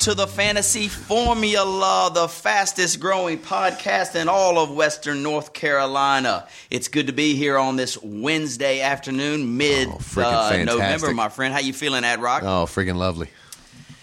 To the Fantasy Formula, the fastest growing podcast in all of Western North Carolina. It's good to be here on this Wednesday afternoon, mid oh, uh, November, my friend. How you feeling, Ad Rock? Oh, freaking lovely,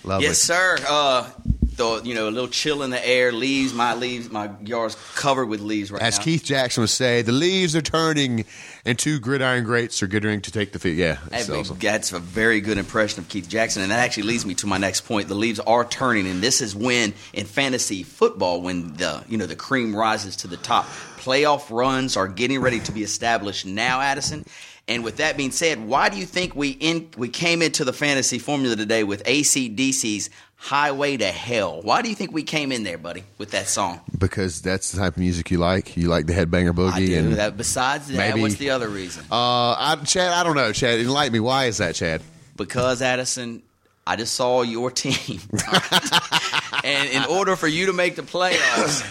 lovely. yes, sir. Uh, the, you know, a little chill in the air. Leaves, my leaves, my yard's covered with leaves right As now. Keith Jackson would say, the leaves are turning, and two gridiron greats are getting to take the field. Yeah, it's awesome. That's a very good impression of Keith Jackson, and that actually leads me to my next point. The leaves are turning, and this is when in fantasy football, when the you know the cream rises to the top, playoff runs are getting ready to be established now, Addison. And with that being said, why do you think we in we came into the fantasy formula today with ACDC's "Highway to Hell"? Why do you think we came in there, buddy, with that song? because that's the type of music you like. You like the headbanger boogie, I do. and That, besides that, maybe- what's the other reason? uh, I, Chad, I don't know, Chad. Enlighten me. Why is that, Chad? because Addison, I just saw your team, and in order for you to make the playoffs,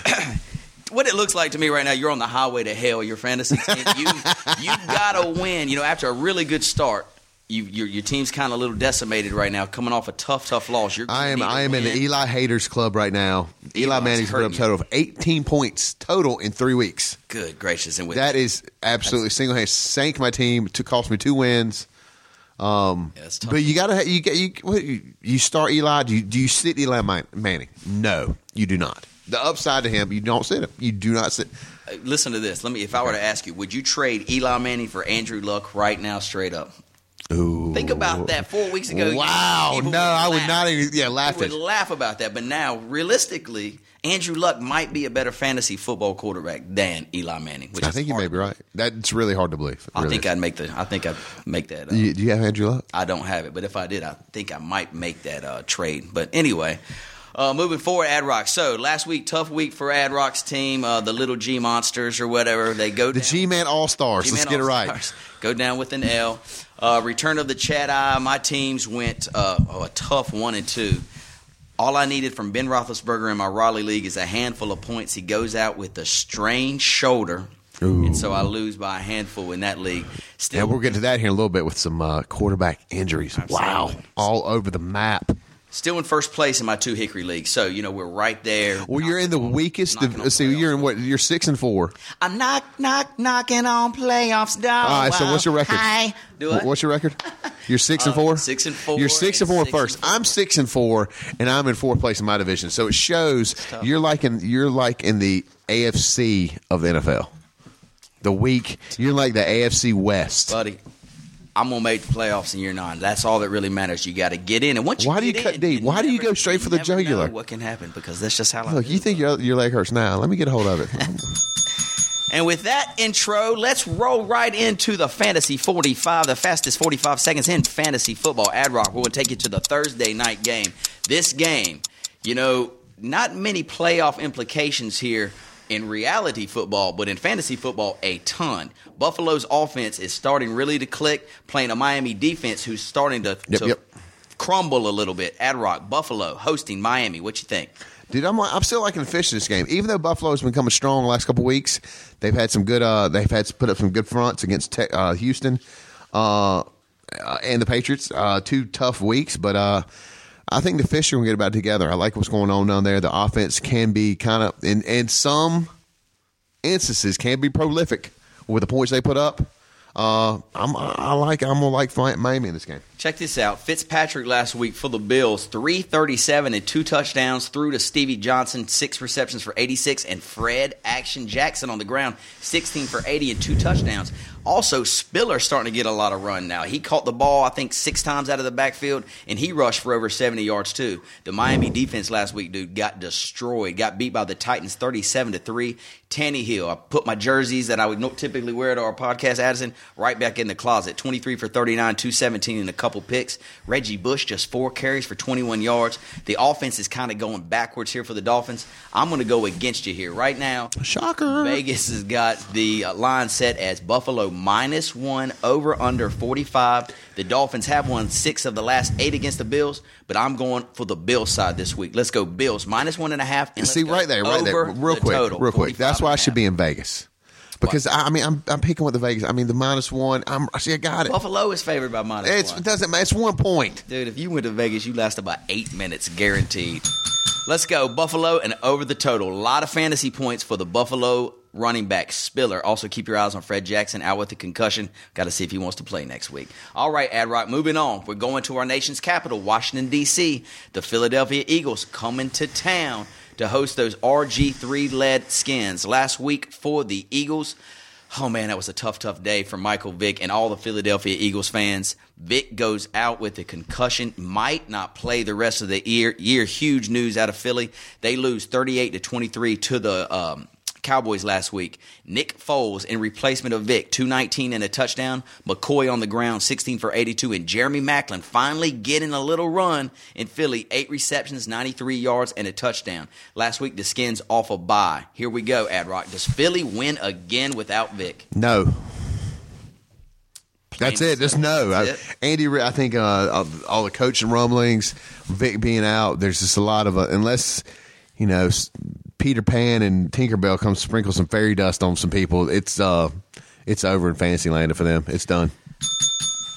what it looks like to me right now, you're on the highway to hell. Your fantasy team, you you gotta win. You know, after a really good start. You, your, your team's kind of a little decimated right now, coming off a tough, tough loss. You're I am. I am in the. Eli haters club right now. Eli Eli's Manning's put up a total of 18 points total in three weeks. Good gracious, and with That is absolutely single hand sank my team. To cost me two wins. Um, Yeah, but you gotta you get you you you start Eli. Do you, do you sit Eli Man- Manning? No, you do not. The upside to him, you don't sit him. You do not sit. Uh, listen to this. Let me. If I were to ask you, would you trade Eli Manning for Andrew Luck right now, straight up? Ooh, Think about that. Four weeks ago, Wow, no, I would not even. Yeah, laugh would laugh about that, but now realistically, Andrew Luck might be a better fantasy football quarterback than Eli Manning. Which I think you may be right. That's really hard to believe. It I think. I'd make the. I think I'd make that. Uh, You- do you have Andrew Luck? I don't have it, but if I did, I think I might make that uh, trade. But anyway, uh, moving forward, Ad Rock. So last week, tough week for Ad Rock's team, uh, the Little G Monsters or whatever. They go The G Man All Stars. Let's get it right. Go down with an L. Uh, return of the Chad Eye. My teams went uh, oh, a tough one and two. All I needed from Ben Roethlisberger in my Raleigh league is a handful of points. He goes out with a strained shoulder, Ooh. and so I lose by a handful in that league. Still, And we'll get to that here in a little bit with some uh, quarterback injuries. Wow, all over the map. Still in first place in my two Hickory leagues. So you know we're right there. Well, you're in the on- weakest. knocking Of, let's see, playoff you're in what? You're six and four. I'm knock knock knocking on playoffs door. All right. So what's your record? Hi. Do I? What's your record? You're six and Uh, four. six and four You're six and and four six first. and four. I'm six and four, and I'm in fourth place in my division. So it shows you're like in you're like in the AFC of the NFL. The weak. You're like the AFC West. buddy. I'm gonna make the playoffs in year nine. That's all that really matters. You got to get in, and once you Why do you cut in, deep? Why do you go straight for the jugular? What can happen? Because that's just how. I Look, do. you think your your leg hurts now? Let me get a hold of it. And with that intro, let's roll right into the fantasy 45, the fastest 45 seconds in fantasy football. Ad Rock, we're to take you to the Thursday night game. This game, you know, not many playoff implications here in reality football, but in fantasy football, a ton. Buffalo's offense is starting really to click, playing a Miami defense who's starting to, Yep, to yep. crumble a little bit. Ad Rock, Buffalo hosting Miami. What you think? Dude, I'm I'm still liking the fish in this game. Even though Buffalo's been coming strong the last couple weeks, they've had some good. Uh, they've had put up some good fronts against Te- uh, Houston uh, uh, and the Patriots. Uh, two tough weeks, but uh, I think the fish are going to get about together. I like what's going on down there. The offense can be kind of in in some instances can be prolific with the points they put up. Uh, I'm I like I'm gonna like Miami in this game. Check this out. Fitzpatrick last week for the Bills, 337 and two touchdowns through to Stevie Johnson, six receptions for 86, and Fred Action Jackson on the ground, 16 for 80 and two touchdowns. Also, Spiller starting to get a lot of run now. He caught the ball, I think, six times out of the backfield, and he rushed for over 70 yards too. The Miami defense last week, dude, got destroyed. Got beat by the Titans 37 to three. Tannehill, I put my jerseys that I would typically wear to our podcast, Addison, right back in the closet. 23 for 39, 217 and a couple picks. Reggie Bush just four carries for 21 yards. The offense is kind of going backwards here for the Dolphins. I'm going to go against you here right now. Shocker. Vegas has got the uh, line set as Buffalo minus one over under 45. The Dolphins have won six of the last eight against the Bills, but I'm going for the Bills side this week. Let's go Bills minus one and a half. And See right there, right there, real the quick, total, real quick. That's why I should be in Vegas because I, I mean I'm I'm picking with the Vegas. I mean the minus one. I'm see I got it. Buffalo is favored by minus It's, one. it doesn't matter. It's one point. Dude, if you went to Vegas, you last about eight minutes guaranteed. Let's go. Buffalo and over the total. A lot of fantasy points for the Buffalo running back Spiller. Also, keep your eyes on Fred Jackson out with the concussion. Got to see if he wants to play next week. All right, Ad Rock, moving on. We're going to our nation's capital, Washington, D.C. The Philadelphia Eagles coming to town to host those RG3 led skins. Last week for the Eagles, Oh man, that was a tough, tough day for Michael Vick and all the Philadelphia Eagles fans. Vick goes out with a concussion, might not play the rest of the year. Year, huge news out of Philly. They lose thirty-eight to twenty-three to the um, Cowboys last week. Nick Foles in replacement of Vick, 219 and a touchdown. McCoy on the ground, 16 for 82. And Jeremy Maclin finally getting a little run in Philly. Eight receptions, 93 yards, and a touchdown. Last week, the Skins off a bye. Here we go, Ad Rock. Does Philly win again without Vick? No. That's it. Just no. simple. I, That's it. Andy, I think uh, all the coaching rumblings, Vick being out, there's just a lot of uh, unless you know Peter Pan and Tinkerbell come sprinkle some fairy dust on some people. It's uh, it's over in Fantasyland for them. It's done.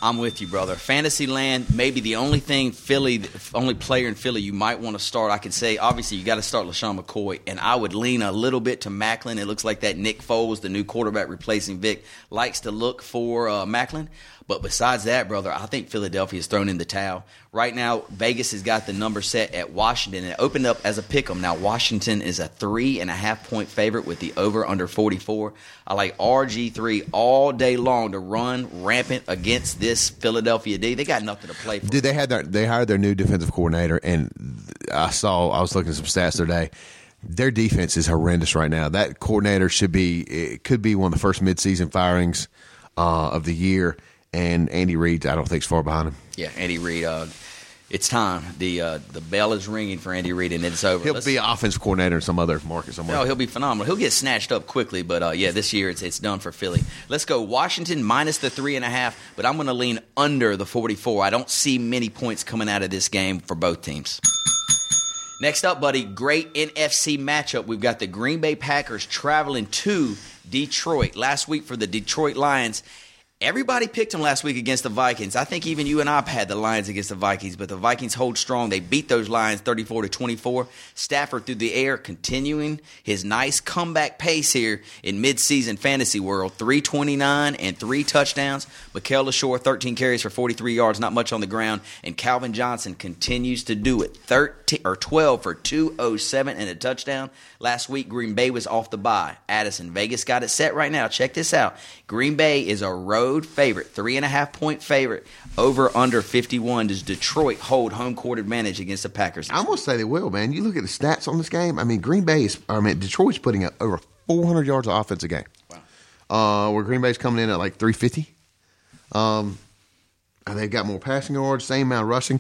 I'm with you, brother. Fantasyland, maybe the only thing Philly, only player in Philly you might want to start. I could say, obviously, you got to start LeSean McCoy, and I would lean a little bit to Maclin. It looks like that Nick Foles, the new quarterback replacing Vick, likes to look for uh, Maclin. But besides that, brother, I think Philadelphia's thrown in the towel. Right now, Vegas has got the number set at Washington. It opened up as a pick 'em. Now, Washington is a three and a half point favorite with the over under 44. I like RG3 all day long to run rampant against this Philadelphia D. They got nothing to play for. Dude, they had their, they hired their new defensive coordinator, and I saw I was looking at some stats today. Their defense is horrendous right now. That coordinator should be it could be one of the first midseason firings uh, of the year, and Andy Reid I don't think is far behind him. Yeah, Andy Reid. Uh, it's time. The uh, the bell is ringing for Andy Reid, and it's over. He'll Let's- be an offensive coordinator in some other market somewhere. No, he'll be phenomenal. He'll get snatched up quickly, but uh, yeah, this year it's it's done for Philly. Let's go Washington minus the three and a half, but I'm going to lean under the 44. I don't see many points coming out of this game for both teams. Next up, buddy, great NFC matchup. We've got the Green Bay Packers traveling to Detroit. Last week for the Detroit Lions. Everybody picked them last week against the Vikings. I think even you and I had the Lions against the Vikings, but the Vikings hold strong. They beat those Lions 34 to 24. Stafford through the air, continuing his nice comeback pace here in midseason fantasy world. 329 and three touchdowns. Mikel Leshoure, 13 carries for 43 yards, not much on the ground. And Calvin Johnson continues to do it. 13 or 12 for 207 and a touchdown. Last week, Green Bay was off the bye. Addison, Vegas got it set right now. Check this out. Green Bay is a road favorite, three and a half point favorite. Over under 51. Does Detroit hold home court advantage against the Packers? I'm gonna say they will, man. You look at the stats on this game. I mean, Green Bay is. I mean, Detroit's putting up over 400 yards of offense a game. Wow. Uh, where Green Bay's coming in at like 350. Um, and they've got more passing yards, same amount of rushing.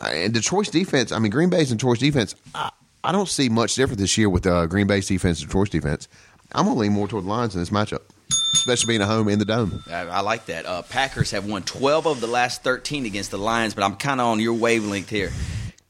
Uh, and Detroit's defense. I mean, Green Bay's and Detroit's defense. I, I don't see much different this year with uh, Green Bay's defense and Detroit's defense. I'm gonna lean more toward the Lions in this matchup, especially being at home in the dome. I, I like that. Uh, Packers have won 12 of the last 13 against the Lions, but I'm kind of on your wavelength here.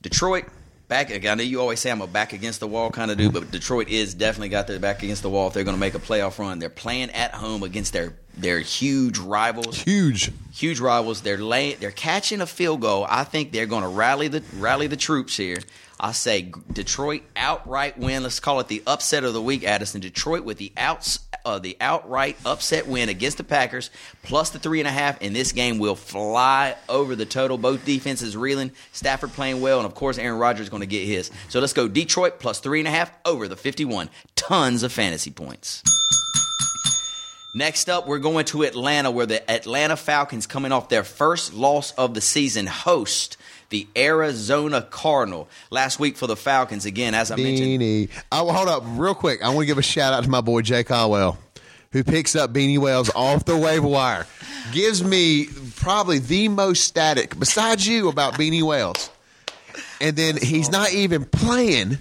Detroit, back. I know you always say I'm a back against the wall kind of dude, but Detroit is definitely got their back against the wall if they're going to make a playoff run. They're playing at home against their their huge rivals. Huge. huge rivals. They're lay, they're catching a field goal. I think they're going to rally the rally the troops here. I say Detroit outright win. Let's call it the upset of the week. Addison Detroit with the outs uh, the outright upset win against the Packers, plus the three and a half, and this game will fly over the total. Both defenses reeling. Stafford playing well, and of course Aaron Rodgers is going to get his. So let's go Detroit plus three and a half over the 51. Tons of fantasy points. Next up, we're going to Atlanta, where the Atlanta Falcons, coming off their first loss of the season, host the Arizona Cardinal. Last week for the Falcons, again, as I mentioned. Beanie. Oh, hold up, real quick. I want to give a shout out to my boy Jay Caldwell, who picks up Beanie Wells off the waiver wire. Gives me probably the most static, besides you, about Beanie Wells. And then he's not even playing,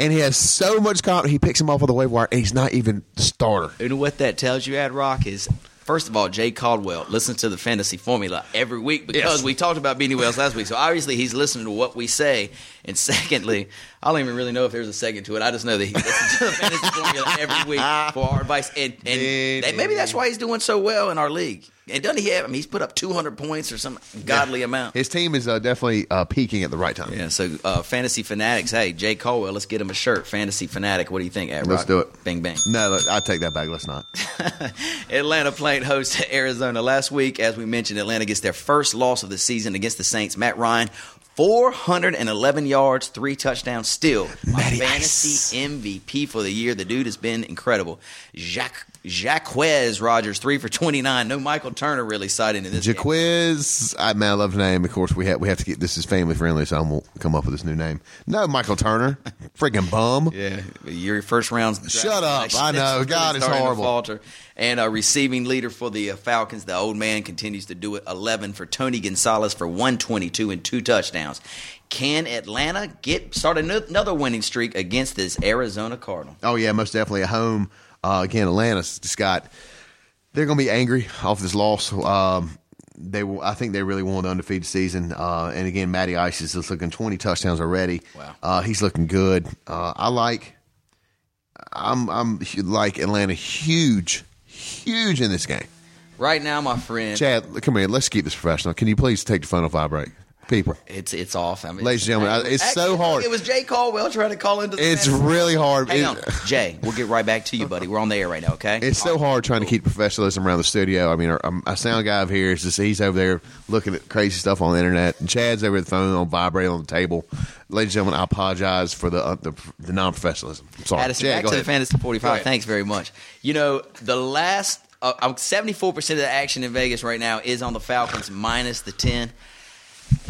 and he has so much confidence. He picks him off of the waiver wire, and he's not even the starter. You know what that tells you, Ad Rock, is first of all, Jay Caldwell listens to the fantasy formula every week because Yes. we talked about Beanie Wells last week. So obviously he's listening to what we say. And secondly, I don't even really know if there's a second to it. I just know that he listens to the fantasy formula every week for our advice. And, and that, maybe that's why he's doing so well in our league. And doesn't he have? I mean, he's put up 200 points or some godly amount. His team is uh, definitely uh, peaking at the right time. Yeah, so uh, Fantasy Fanatics, hey, Jay Caldwell, let's get him a shirt. Fantasy Fanatic, what do you think, Ad Let's Rock? do it. Bing, bang. No, look, I take that back. Let's not. Atlanta played host to Arizona last week. As we mentioned, Atlanta gets their first loss of the season against the Saints. Matt Ryan, 411 yards, three touchdowns. Still, my Matty fantasy MVP for the year. The dude has been incredible. Jacques Jacquizz Rodgers, three for 29. No Michael Turner really cited in this game. Jacquizz, I man, I love the name. Of course, we have we have to get this is family friendly, so I won't come up with this new name. No, Michael Turner, freaking bum. Yeah, your first round. draft Shut up. I know. is God, to horrible. And a receiving leader for the uh, Falcons, the old man continues to do it. Eleven for Tony Gonzalez for one twenty two and two touchdowns. Can Atlanta get start another winning streak against this Arizona Cardinal? Oh yeah, most definitely at home. Uh, again, Atlanta's just got. They're going to be angry off this loss. Um, they, will- I think they really want the undefeated season. Uh, and again, Matty Ice is just looking twenty touchdowns already. Wow. uh, he's looking good. Uh, I like. I'm I'm like Atlanta huge, huge in this game. Right now, my friend, Chad, come here. Let's keep this professional. Can you please take the phone off vibrate, people? it's it's off. I mean, Ladies and gentlemen, I- it's so hard. It was Jay Caldwell trying to call into. The It's really hard. Hang on, Jay. We'll get right back to you, buddy. We're on the air right now. Okay. It's so hard trying to keep professionalism around the studio. I mean, our, um, our sound guy over here is just he's over there looking at crazy stuff on the internet, and Chad's over the phone on vibrate on the table. Ladies and gentlemen, I apologize for the uh, the, the non professionalism. Sorry, Addison, Chad, back go to ahead. the fantasy 45. Thanks very much. You know, the last, uh, um, 74% of the action in Vegas right now is on the Falcons minus the 10.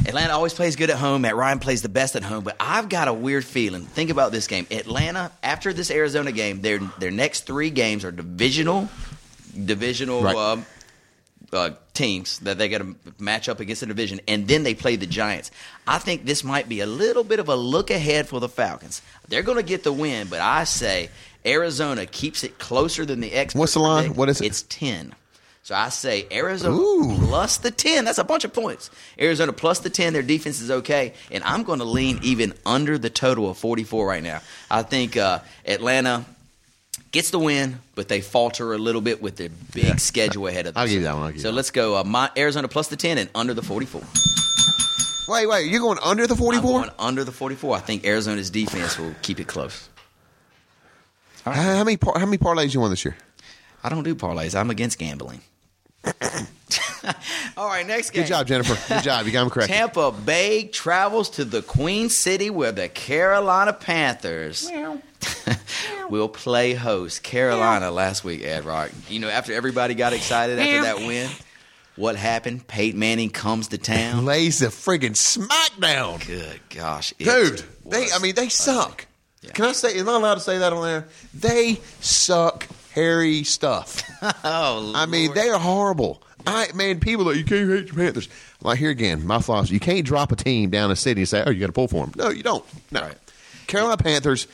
Atlanta always plays good at home. Matt Ryan plays the best at home, but I've got a weird feeling. Think about this game. Atlanta, after this Arizona game, their their next three games are divisional, divisional Right. um, uh, teams that they got to match up against the division, and then they play the Giants. I think this might be a little bit of a look ahead for the Falcons. They're going to get the win, but I say Arizona keeps it closer than the X. What's the line? What is it? It's ten. So I say Arizona Ooh. plus the ten. That's a bunch of points. Arizona plus the ten. Their defense is okay, and I'm going to lean even under the total of 44 right now. I think uh, Atlanta gets the win, but they falter a little bit with their big schedule ahead of them. I'll give you that one, you so that let's go uh, my, Arizona plus the 10 and under the 44. Wait, wait, you're going under the forty I'm going under the 44. I think Arizona's defense will keep it close. How, how many par- how many parlays you won this year? I don't do parlays. I'm against gambling. All right, next game. Good job, Jennifer. Good job. You got them correct. Tampa Bay travels to the Queen City where the Carolina Panthers will play host. Carolina last week, Ad Rock. You know, after everybody got excited after that win, what happened? Peyton Manning comes to town. Lays the friggin' smackdown. Good gosh, it Dude, they was I mean they suck. Yeah. Can I say am I allowed to say that on there? They suck hairy stuff. Oh, I mean, Lord. they are horrible. I man, people that you can't hate your Panthers. Like here again, my philosophy: you can't drop a team down a city and say, "Oh, you got to pull for them." No, you don't. No, Right. Carolina Panthers.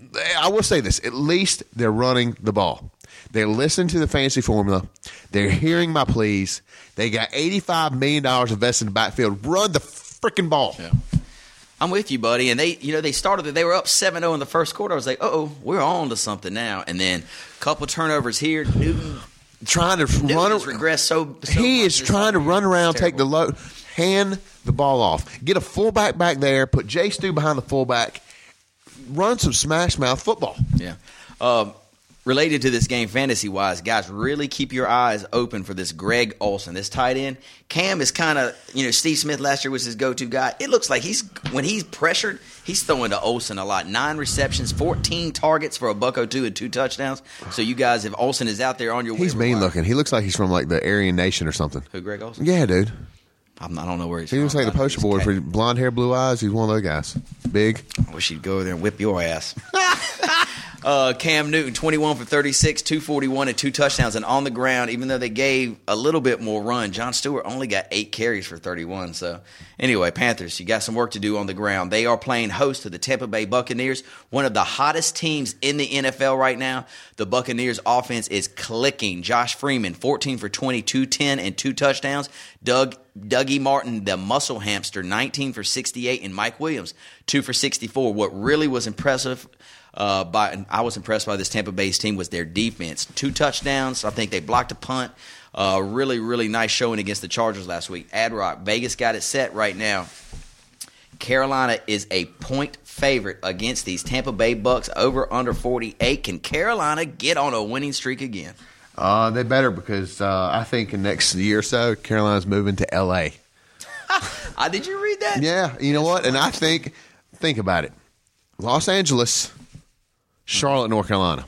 they- I will say this: at least they're running the ball. They're listening to the fantasy formula. They're hearing my pleas. They got eighty-five million dollars invested in the backfield. Run the freaking ball. Yeah. I'm with you, buddy. And they, you know, they started. They were up 7-0 in the first quarter. I was like, oh, we're on to something now. And then a couple turnovers here. Newton, Trying to Newton run. has regressed so. so he is trying to run around, take the load, hand the ball off, get a fullback back there, put Jay Stu behind the fullback, run some smash mouth football. Yeah. Um, related to this game fantasy wise, guys, really keep your eyes open for this Greg Olsen, this tight end. Cam is kind of, you know, Steve Smith last year was his go to guy. It looks like he's, when he's pressured, he's throwing to Olsen a lot. Nine receptions, 14 targets for a buck or two and two touchdowns. So you guys, if Olsen is out there on your He's mean wire- looking. He looks like he's from like the Aryan Nation or something. Who, Greg Olsen? Yeah, dude. I'm, I don't know where he's He from. looks like the I poster he's boy for blonde hair, blue eyes. He's one of those guys. Big. I wish he'd go over there and whip your ass. uh, Cam Newton, 21 for 36, 241, and two touchdowns. And on the ground, even though they gave a little bit more run, John Stewart only got eight carries for 31. So, anyway, Panthers, you got some work to do on the ground. They are playing host to the Tampa Bay Buccaneers, one of the hottest teams in the NFL right now. The Buccaneers offense is clicking. Josh Freeman, 14 for 22, 10, and two touchdowns. Doug Dougie Martin, the muscle hamster, 19 for 68, and Mike Williams, 2 for 64. What really was impressive uh, by I was impressed by this Tampa Bay's team was their defense. Two touchdowns. I think they blocked a punt. Uh, really, really nice showing against the Chargers last week. Ad Rock, Vegas got it set right now. Carolina is a point favorite against these Tampa Bay Bucks over under 48. Can Carolina get on a winning streak again? Uh, they better because uh, I think in next year or so, Carolina's moving to L.A. Uh, did you read that? Yeah, you know what? And I think, think about it. Los Angeles, Charlotte, North Carolina.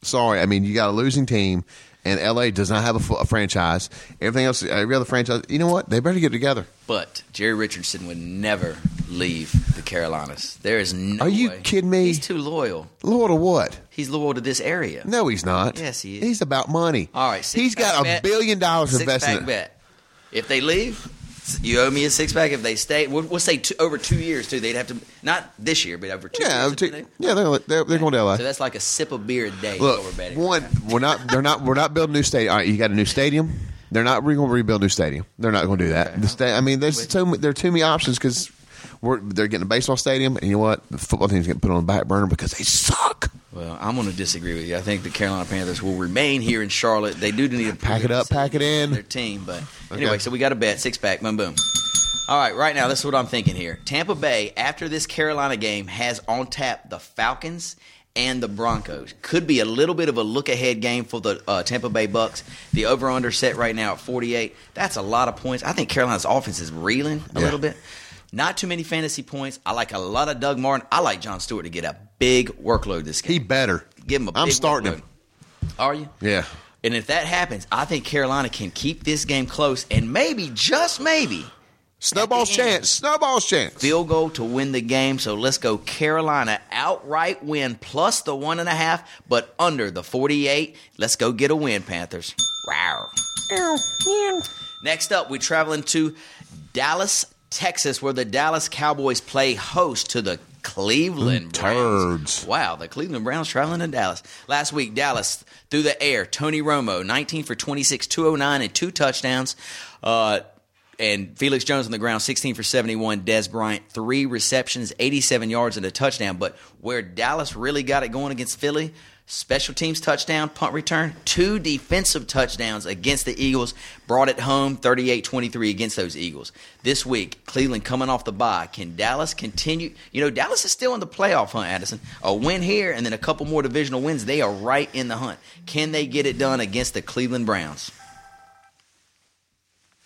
Sorry, I mean you got a losing team, and LA does not have a, a franchise. Everything else, every other franchise. You know what? They better get together. But Jerry Richardson would never leave the Carolinas. There is no Are you way. kidding me? He's too loyal. Lord of what? He's loyal to this area. No, he's not. Yes, he is. He's about money. All right, he's got a bet. billion dollars six invested. pack in it. bet. If they leave, you owe me a six pack. If they stay, we'll, we'll say two, over two years too. They'd have to not this year, but over two Yeah, years. two- yeah, they're, they're, they're going to LA. So that's like a sip of beer a day. Look, over betting. one, we're not. They're not. We're not building new stadium. All right, you got a new stadium. They're not going to rebuild new stadium. They're not going to do that. Okay. The sta- I mean, there's too there are too many options because we're they're getting a baseball stadium, and you know what? The football team's getting put on the back burner because they suck. Well, I'm going to disagree with you. I think the Carolina Panthers will remain here in Charlotte. They do need to Pack it up, pack it in. Their team, but Okay. anyway, so we got a bet six pack, boom, boom. All right, right now, this is what I'm thinking here. Tampa Bay, after this Carolina game, has on tap the Falcons and the Broncos. Could be a little bit of a look ahead game for the uh, Tampa Bay Bucks. The over under set right now at 48. That's a lot of points. I think Carolina's offense is reeling a Yeah. little bit. Not too many fantasy points. I like a lot of Doug Martin. I like John Stewart to get a big workload this game. He better. Give him a I'm big starting workload. him. Are you? Yeah. And if that happens, I think Carolina can keep this game close and maybe, just maybe, Snowball's At end. chance. Snowball's chance. field goal to win the game. So let's go Carolina outright win plus the one and a half, but under the 48. Let's go get a win, Panthers. Wow. Next up, we're traveling to Dallas, Texas, where the Dallas Cowboys play host to the Cleveland Browns. Wow, the Cleveland Browns traveling to Dallas. Last week, Dallas through the air, Tony Romo, 19 for 26, 209, and two touchdowns. Uh, and Felix Jones on the ground, 16 for 71. Dez Bryant, three receptions, 87 yards, and a touchdown. But where Dallas really got it going against Philly, special teams touchdown, punt return, two defensive touchdowns against the Eagles, brought it home 38 23 against those Eagles. This week, Cleveland coming off the bye. Can Dallas continue? You know, Dallas is still in the playoff hunt, Addison. A win here and then a couple more divisional wins. They are right in the hunt. Can they get it done against the Cleveland Browns?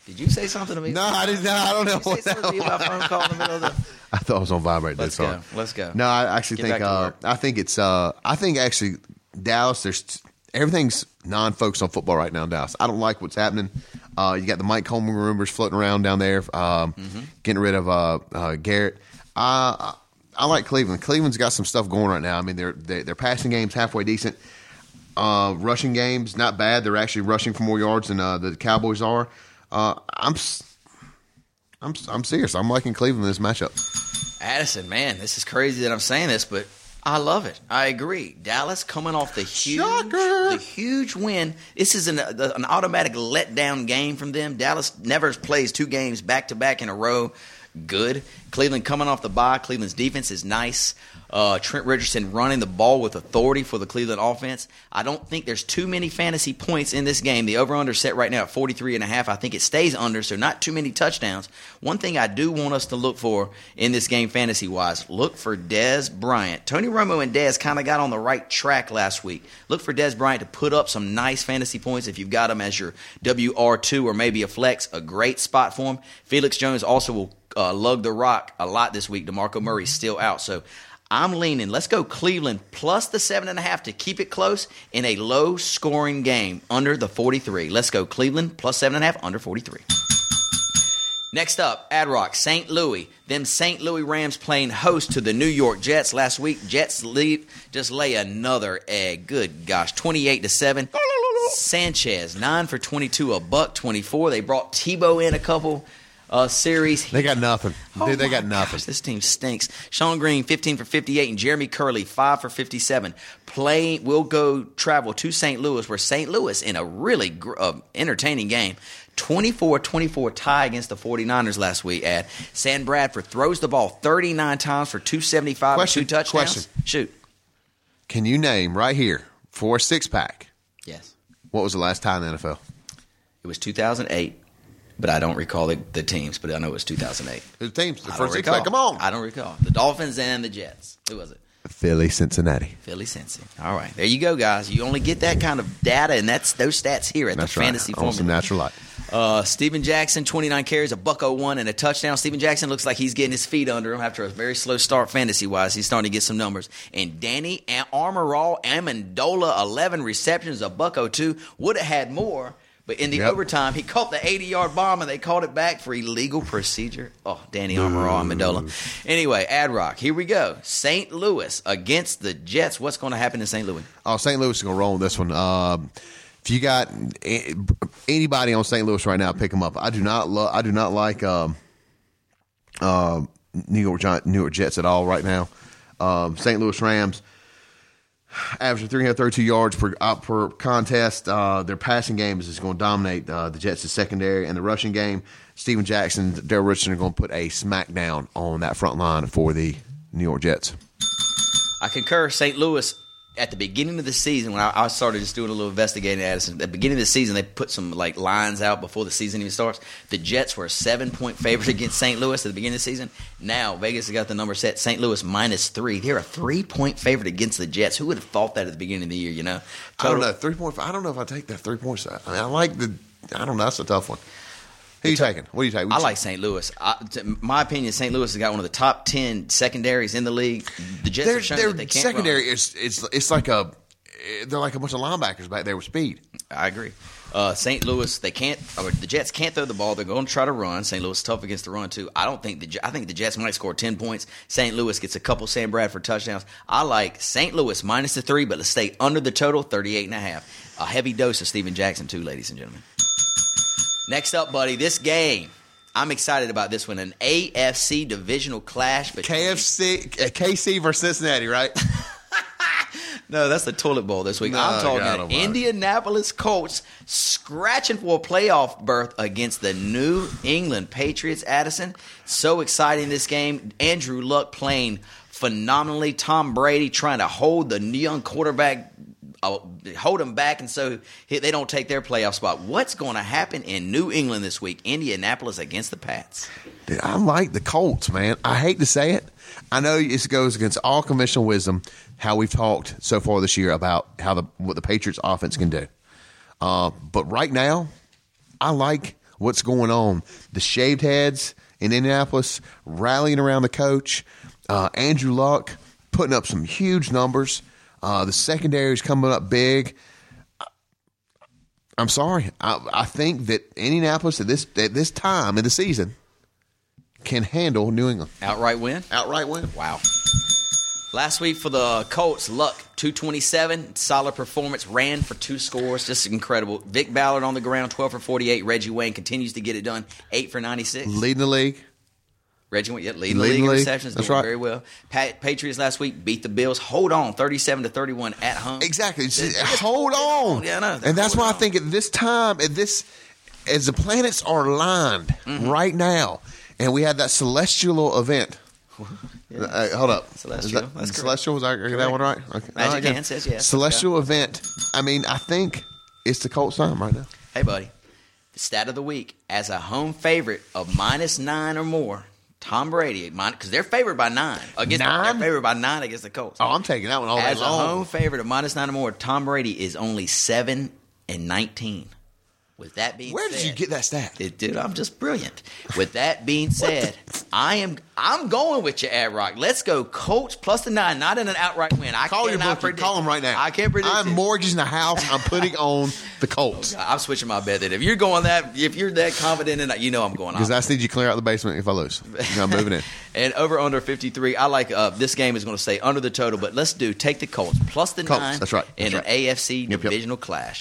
Did you say something to me? No, I didn't. No, I don't know. Did you say What something to me about phone call in the middle of the. I thought I was on vibrate. Let's That's go. all. Let's go. No, I actually Get think. Uh. I think it's. Uh, I think actually Dallas. There's everything's non-focused on football right now in Dallas. I don't like what's happening. Uh, you got the Mike Coleman rumors floating around down there. Um, Mm-hmm. Getting rid of uh, uh, Garrett. I, I like Cleveland. Cleveland's got some stuff going right now. I mean, their their passing game's halfway decent. Uh, rushing games not bad. They're actually rushing for more yards than uh, the Cowboys are. Uh, I'm. I'm, I'm serious. I'm liking Cleveland in this matchup. Addison, man, this is crazy that I'm saying this, but I love it. I agree. Dallas coming off the huge, Shocker. the huge win. This is an, an automatic letdown game from them. Dallas never plays two games back to back in a row. Good. Cleveland coming off the bye. Cleveland's defense is nice. Uh, Trent Richardson running the ball with authority for the Cleveland offense. I don't think there's too many fantasy points in this game. The over-under set right now at 43 and a half. I think it stays under, so not too many touchdowns. One thing I do want us to look for in this game fantasy-wise, look for Dez Bryant. Tony Romo and Dez kind of got on the right track last week. Look for Dez Bryant to put up some nice fantasy points if you've got him as your WR2 or maybe a flex, a great spot for him. Felix Jones also will uh, lug the rock a lot this week. DeMarco Murray's still out. So I'm leaning. Let's go Cleveland plus the seven and a half to keep it close in a low scoring game under the 43. Let's go Cleveland plus seven and a half under 43. Next up, Ad Rock, St. Louis. Them St. Louis Rams playing host to the New York Jets last week. Jets lead, just lay another egg. Good gosh, 28 to 7. Sanchez, 9 for 22, a buck 24. They brought Tebow in a couple uh, series. They got nothing. Oh Dude, they got nothing. Gosh, this team stinks. Shonn Greene, 15 for 58, and Jeremy Kerley, 5 for 57. Playing, will go travel to St. Louis, where St. Louis, in a really gr- uh, entertaining game, 24 24 tie against the 49ers last week at Sam Bradford throws the ball 39 times for 275 Question, and two touchdowns. question. Shoot. Can you name right here for a six pack? Yes. What was the last time in the NFL? It was 2008, but I don't recall the, the teams, but I know it was 2008. The teams, the I don't first six recall. pack. Come on, I don't recall. The Dolphins and the Jets. Who was it? Philly, Cincinnati. Philly Cincinnati. All right, there you go, guys. You only get that kind of data, and that's those stats here at That's the right. Fantasy On some natural light. Uh, Steven Jackson, 29 carries, a buck 01, and a touchdown. Steven Jackson looks like he's getting his feet under him after a very slow start fantasy wise. He's starting to get some numbers. And Danny Am- Armorall Amendola, 11 receptions, a buck 02, would have had more. But in the Yep. overtime, he caught the 80 yard bomb and they called it back for illegal procedure. Oh, Danny Armorall Amendola. Anyway, Ad Rock, here we go. St. Louis against the Jets. What's going to happen in St. Louis? Oh, St. Louis is going to roll on this one. Um, if you got anybody on St. Louis right now, pick them up. I do not love. I do not like um, uh, New York New York Jets at all right now. Um, St. Louis Rams averaging 332 yards per uh, per contest. Uh, their passing game is just going to dominate uh, the Jets' secondary and the rushing game. Steven Jackson, Daryl Richardson are going to put a smackdown on that front line for the New York Jets. I concur. St. Louis at the beginning of the season, when I, I started just doing a little investigating at us, at the beginning of the season, they put some like lines out before the season even starts. The Jets were a seven point favorite against St. Louis at the beginning of the season. Now Vegas has got the number set. St. Louis minus three. They're a three point favorite against the Jets. Who would have thought that at the beginning of the year? You know, I don't know three point. I don't know if I take that three points. I mean, I like the. I don't know. That's a tough one. Who are you taking? What do you take? I like St. Louis. I, t- my opinion, St. Louis has got one of the top ten secondaries in the league. The Jets their have shown their that they can't secondary run. is it's it's like a they're like a bunch of linebackers back there with speed. I agree. Uh, St. Louis, they can't. Or the Jets can't throw the ball. They're going to try to run. St. Louis is tough against the run too. I don't think the. I think the Jets might score ten points. St. Louis gets a couple Sam Bradford touchdowns. I like St. Louis minus the three, but let's stay under the total, 38 and a half. A heavy dose of Steven Jackson too, ladies and gentlemen. Next up, buddy, this game. I'm excited about this one. An AFC divisional clash. Between, KFC, KC versus Cincinnati, right? No, that's the toilet bowl this week. No, I'm talking. Indianapolis Colts scratching for a playoff berth against the New England Patriots. Addison, so exciting this game. Andrew Luck playing phenomenally. Tom Brady trying to hold the young quarterback, uh, hold them back, and so they don't take their playoff spot. What's going to happen in New England this week? Indianapolis against the Pats. Dude, I like the Colts, man. I hate to say it. I know it goes against all conventional wisdom how we've talked so far this year about how the what the Patriots offense can do. Uh, but right now, I like what's going on. The shaved heads in Indianapolis rallying around the coach. Uh, Andrew Luck putting up some huge numbers. Uh, the secondary is coming up big. I'm sorry. I, I think that Indianapolis at this at this time in the season can handle New England. Outright win. Outright win. Wow. Last week for the Colts, Luck 227, solid performance, ran for two scores, just incredible. Vick Ballard on the ground, 12 for 48. Reggie Wayne continues to get it done, 8 for 96. Leading the league. Reggie Wayne, yeah, leading the league in receptions, That's doing right. very well. Pat, Patriots last week beat the Bills. Hold on, 37 to 31 at home. Exactly. Just hold on. Yeah, know. And that's why I think at this time, at this, as the planets are aligned Mm-hmm. right now, and we had that celestial event. Uh, hold up. Celestial. That, That's correct. celestial. Was I get that one right? Okay. Magic right, says yes. Celestial event. I mean, I think it's the Colts time right now. Hey, buddy. The stat of the week as a home favorite of minus nine or more. Tom Brady, because they're favored by nine. Against, Nine? They're favored by nine against the Colts. Oh, I'm taking that one all day As a home favorite of minus nine or more, Tom Brady is only seven and nineteen. With that being Where said, did you get that stat? it, dude, I'm just brilliant. With that being said, I am I'm going with you, Ad Rock. Let's go Colts plus the nine, not in an outright win. I Call your bookie. predict. Call him right now. I can't predict. I'm it. mortgaging the house. I'm putting on the Colts I'm switching my bet. That if you're going that, if you're that confident in it, you know I'm going. because I need you to clear out the basement if I lose. I'm moving in. And over under 53. I like uh, this game is going to stay under the total, but let's do take the Colts plus the Colts, nine. that's right, In that's an. AFC Yep, yep. divisional clash.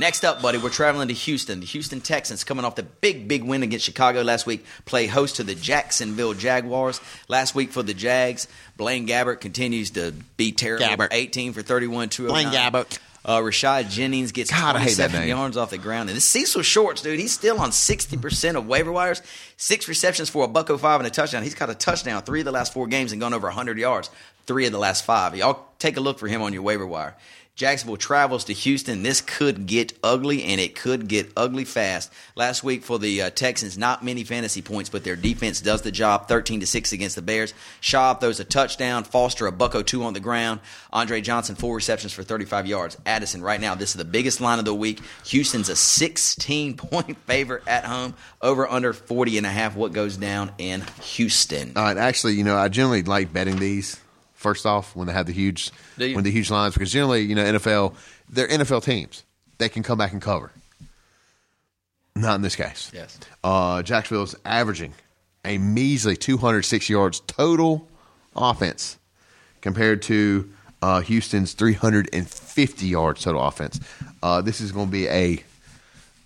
Next up, buddy, we're traveling to Houston. The Houston Texans, coming off the big, big win against Chicago last week, play host to the Jacksonville Jaguars. Last week for the Jags, Blaine Gabbert continues to be terrible. Gabbert. 18 for 31, 209. Blaine Gabbert. Uh, Rashad Jennings gets God, I hate that 27 yards off the ground. And this Cecil Shorts, dude, he's still on 60% of waiver wires. Six receptions for a buck 05 and a touchdown. He's got a touchdown three of the last four games and gone over 100 yards. Three of the last five. Y'all take a look for him on your waiver wire. Jacksonville travels to Houston. This could get ugly, and it could get ugly fast. Last week for the uh, Texans, not many fantasy points, but their defense does the job. Thirteen to six against the Bears. Schaub throws a touchdown. Foster a bucko two on the ground. Andre Johnson four receptions for thirty-five yards. Addison right now, this is the biggest line of the week. Houston's a sixteen point favorite at home. Over under 40 and a half. What goes down in Houston? Uh, actually, you know, I generally like betting these. First off, when they have the huge, you? when the huge lines, because generally, you know, NFL, they're NFL teams. They can come back and cover. Not in this case. Yes. Uh, Jacksonville's averaging a measly 206 yards total offense compared to uh, Houston's 350 yards total offense. Uh, this is going to be a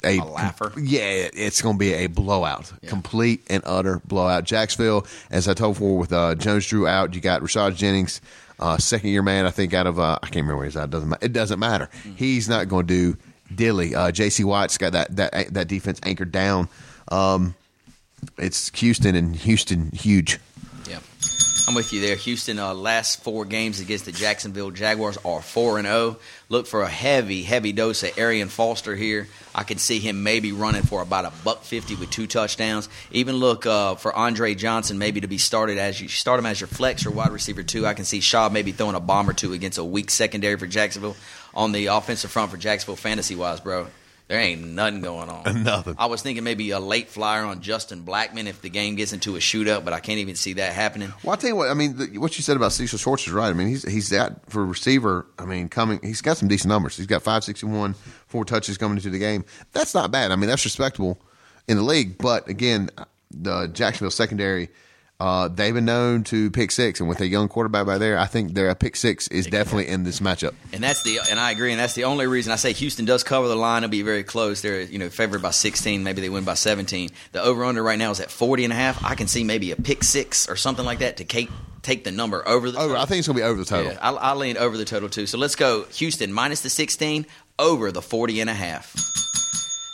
a, A laugher. Yeah, it's going to be a blowout, complete and utter blowout. Jacksonville, as I told before, with uh, Jones Drew out, you got Rashad Jennings, uh, second year man. I think out of uh, I can't remember where he's out. It doesn't it doesn't matter. Mm-hmm. He's not going to do dilly. Uh, J.C. Watt's got that that that defense anchored down. Um, it's Houston and Houston huge. I'm with you there. Houston uh, last four games against the Jacksonville Jaguars are four and zero. Look for a heavy, heavy dose of Arian Foster here. I can see him maybe running for about a buck fifty with two touchdowns. Even look uh, for Andre Johnson maybe to be started as you start him as your flex or wide receiver two. I can see Schaub maybe throwing a bomb or two against a weak secondary for Jacksonville on the offensive front for Jacksonville fantasy wise, bro. There ain't nothing going on. Nothing. I was thinking maybe a late flyer on Justin Blackmon if the game gets into a shootout, but I can't even see that happening. Well, I tell you what. I mean, the, what you said about Cecil Shorts is right. I mean, he's he's that for receiver. I mean, coming, he's got some decent numbers. He's got five sixty one, four touches coming into the game. That's not bad. I mean, that's respectable in the league. But again, the Jacksonville secondary, uh, they've been known to pick six, and with a young quarterback by there, I think their pick six is definitely in this matchup. And that's the and I agree, and that's the only reason I say Houston does cover the line. It'll be very close. They're you know favored by 16. Maybe they win by 17. The over under right now is at 40 and a half. I can see maybe a pick six or something like that to take take the number over the. Over, I think it's going to be over the total. Yeah, I, I lean over the total too. So let's go Houston minus the 16 over the 40 and a half.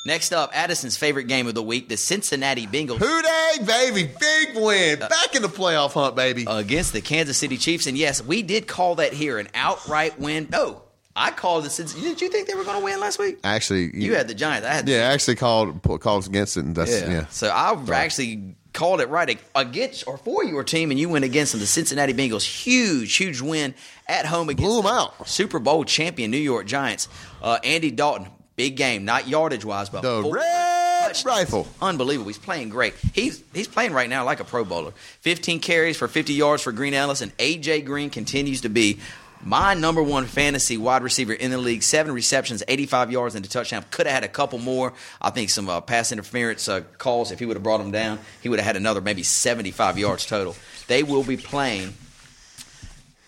Next up, Addison's favorite game of the week: the Cincinnati Bengals Who Dey, baby, big win, back in the playoff hunt, baby. against the Kansas City Chiefs. And yes, we did call that here an outright win. No, I called the Cincinnati. Did you think they were going to win last week? actually, You had the Giants. I had yeah, I actually called called against it, and that's yeah. So I actually called it right against or for your team, and you went against them. The Cincinnati Bengals, huge, huge win at home against Blew 'em the out. Super Bowl champion New York Giants. Uh, Andy Dalton, big game, not yardage wise, but The red rifle. Unbelievable. He's playing great. He's he's playing right now like a Pro Bowler. 15 carries for 50 yards for Green Ellis, and AJ Green continues to be my number one fantasy wide receiver in the league. Seven receptions, 85 yards, and a touchdown. Could have had a couple more. I think some uh, pass interference uh, calls. If he would have brought him down, he would have had another maybe 75 yards total. They will be playing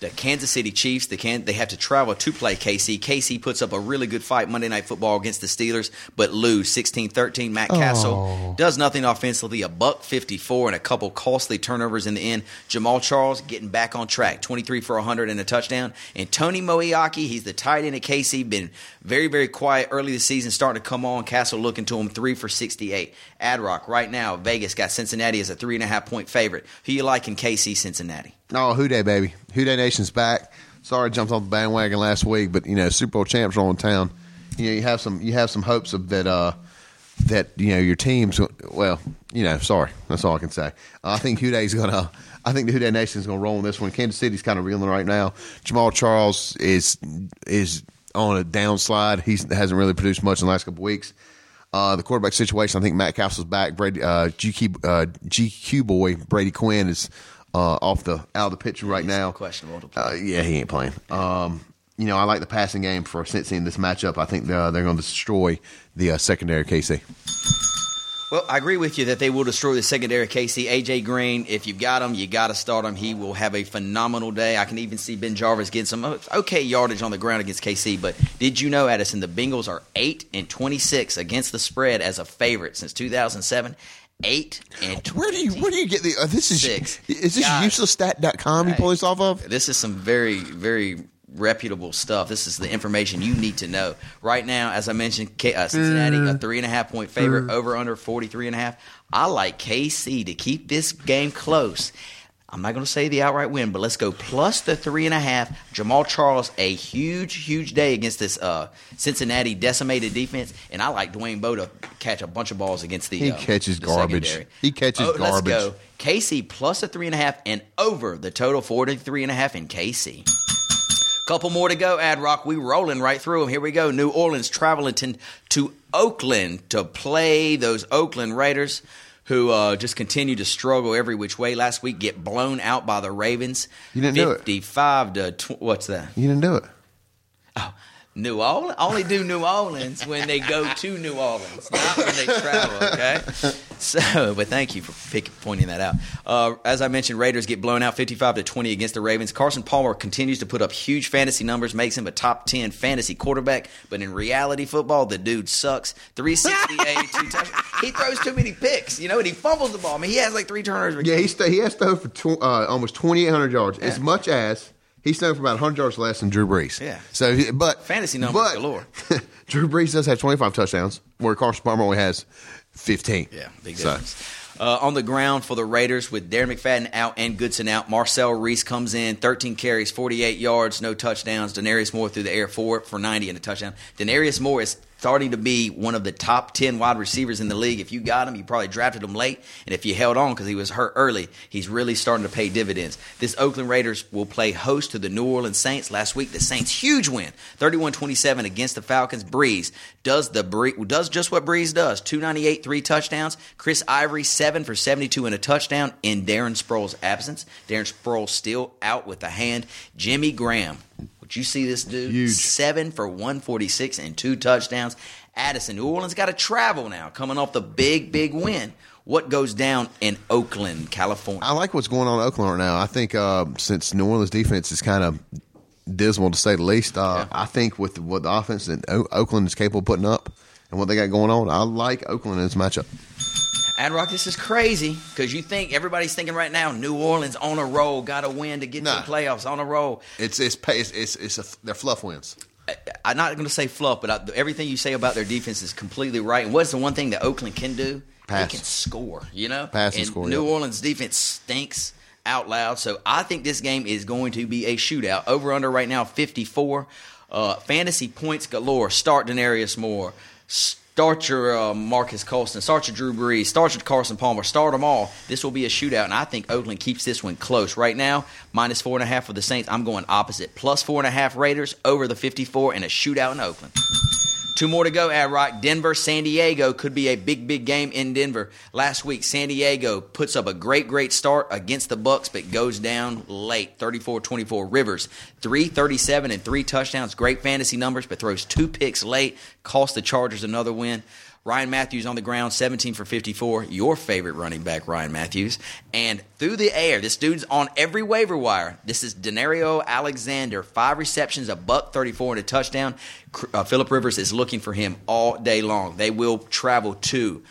the Kansas City Chiefs. They can they have to travel to play KC. KC puts up a really good fight Monday Night Football against the Steelers, but lose 16-13. Matt oh. Cassel does nothing offensively, a buck 54 and a couple costly turnovers in the end. Jamaal Charles getting back on track, 23 for 100 and a touchdown. And Tony Moeaki, he's the tight end at KC, been very very quiet early this season, starting to come on. Cassel looking to him three for 68. Adrock right now, Vegas got Cincinnati as a three and a half point favorite. Who you like in KC Cincinnati? Oh, Who Dey, baby. Who Dey Nation's back. Sorry, I jumped on the bandwagon last week, but you know, Super Bowl champs are in town. You know, you have some you have some hopes of that. Uh, that you know your team's well, you know. Sorry, that's all I can say. Uh, I think Who Dey's gonna. I think the Who Dey Nation's gonna roll on this one. Kansas City's kind of reeling right now. Jamaal Charles is is on a downslide. He hasn't really produced much in the last couple weeks. Uh, the quarterback situation, I think Matt Cassel's back. Brady, uh, GQ, uh, GQ boy Brady Quinn is uh, off the out of the picture right now. questionable. Uh, yeah, he ain't playing. Um, you know, I like the passing game for Cincy in this matchup. I think uh, they're going to destroy the uh, secondary KC. Well, I agree with you that they will destroy the secondary KC. AJ Green, if you've got him, you got to start him. He will have a phenomenal day. I can even see BenJarvus getting some okay yardage on the ground against KC. But did you know, Addison, the Bengals are eight and twenty six against the spread as a favorite since two thousand seven. Eight and 26. Where do you where do you get the? Uh, this is Six. is this uselessstat.com you pull this off of? This is some very, very reputable stuff. This is the information you need to know. Right now, as I mentioned, K- uh, Cincinnati, a three and a half point favorite, over under 43 and a half. I like KC to keep this game close. I'm not going to say the outright win, but let's go plus the three and a half. Jamaal Charles, a huge, huge day against this uh, Cincinnati decimated defense, and I like Dwayne Bowe to catch a bunch of balls against the. He uh, catches the garbage. secondary. He catches Oh, Let's go. KC plus a three and a half and over the total 43 and a half in KC. Couple more to go, Ad Rock. We rolling right through them. Here we go. New Orleans traveling to, to Oakland to play those Oakland Raiders, who uh, just continue to struggle every which way. Last week, get blown out by the Ravens. You didn't do it. Fifty-five to tw- what's that? You didn't do it. New Orleans only do New Orleans when they go to New Orleans, not when they travel. Okay, so but thank you for pick, pointing that out. Uh, as I mentioned, Raiders get blown out fifty-five to twenty against the Ravens. Carson Palmer continues to put up huge fantasy numbers, makes him a top ten fantasy quarterback. But in reality football, the dude sucks. Three sixty-eight, two touchdowns. He throws too many picks, you know, and he fumbles the ball. I mean, he has like three turnovers. Yeah, he st- he has thrown for tw- uh, almost twenty eight hundred yards, as much as he's thrown for about hundred yards less than Drew Brees. Yeah. So, but Fantasy numbers but, galore. Drew Brees does have twenty five touchdowns, where Carson Palmer only has fifteen. Yeah, big So, difference. Uh, on the ground for the Raiders with Darren McFadden out and Goodson out. Marcel Reese comes in, 13 carries, 48 yards, no touchdowns. Denarius Moore through the air, four for 90 and a touchdown. Denarius Moore is starting to be one of the top 10 wide receivers in the league. If you got him, you probably drafted him late. And if you held on because he was hurt early, he's really starting to pay dividends. This Oakland Raiders will play host to the New Orleans Saints. Last week, the Saints, huge win, 31-27 against the Falcons. Brees does the does just what Brees does. 298, three touchdowns. Chris Ivory, seven for 72 and a touchdown in Darren Sproles' absence. Darren Sproles still out with a hand. Jimmy Graham. Would you see this dude? Huge. Seven for 146 and two touchdowns. Addison, New Orleans got to travel now, coming off the big, big win. What goes down in Oakland, California? I like what's going on in Oakland right now. I think uh, since New Orleans defense is kind of dismal to say the least, uh, I think with what the offense that o- Oakland is capable of putting up and what they got going on, I like Oakland in this matchup. Ad Rock, this is crazy because you think everybody's thinking right now, New Orleans on a roll, got to win to get Nah. to the playoffs on a roll. It's it's it's it's, it's a, they're fluff wins. I- I'm not going to say fluff, but I, everything you say about their defense is completely right. And what's the one thing that Oakland can do? Pass. They can score. You know, Pass and score, New yeah. Orleans defense stinks out loud. So I think this game is going to be a shootout. Over under right now 54. Uh, fantasy points galore. Start Denarius Moore. Start your uh, Marques Colston. Start your Drew Brees. Start your Carson Palmer. Start them all. This will be a shootout, and I think Oakland keeps this one close. Right now, minus four and a half for the Saints. I'm going opposite. Plus four and a half Raiders over the 54 and a shootout in Oakland. Two more to go, Ad Rock. Denver, San Diego could be a big, big game in Denver. Last week, San Diego puts up a great, great start against the Bucs, but goes down late, 34-24. Rivers, 337 and three touchdowns. Great fantasy numbers, but throws two picks late. Cost the Chargers another win. Ryan Mathews on the ground, 17 for 54. Your favorite running back, Ryan Mathews. And through the air, this dude's on every waiver wire. This is Danario Alexander, five receptions, a buck 34 and a touchdown. Uh, Philip Rivers is looking for him all day long. They will travel to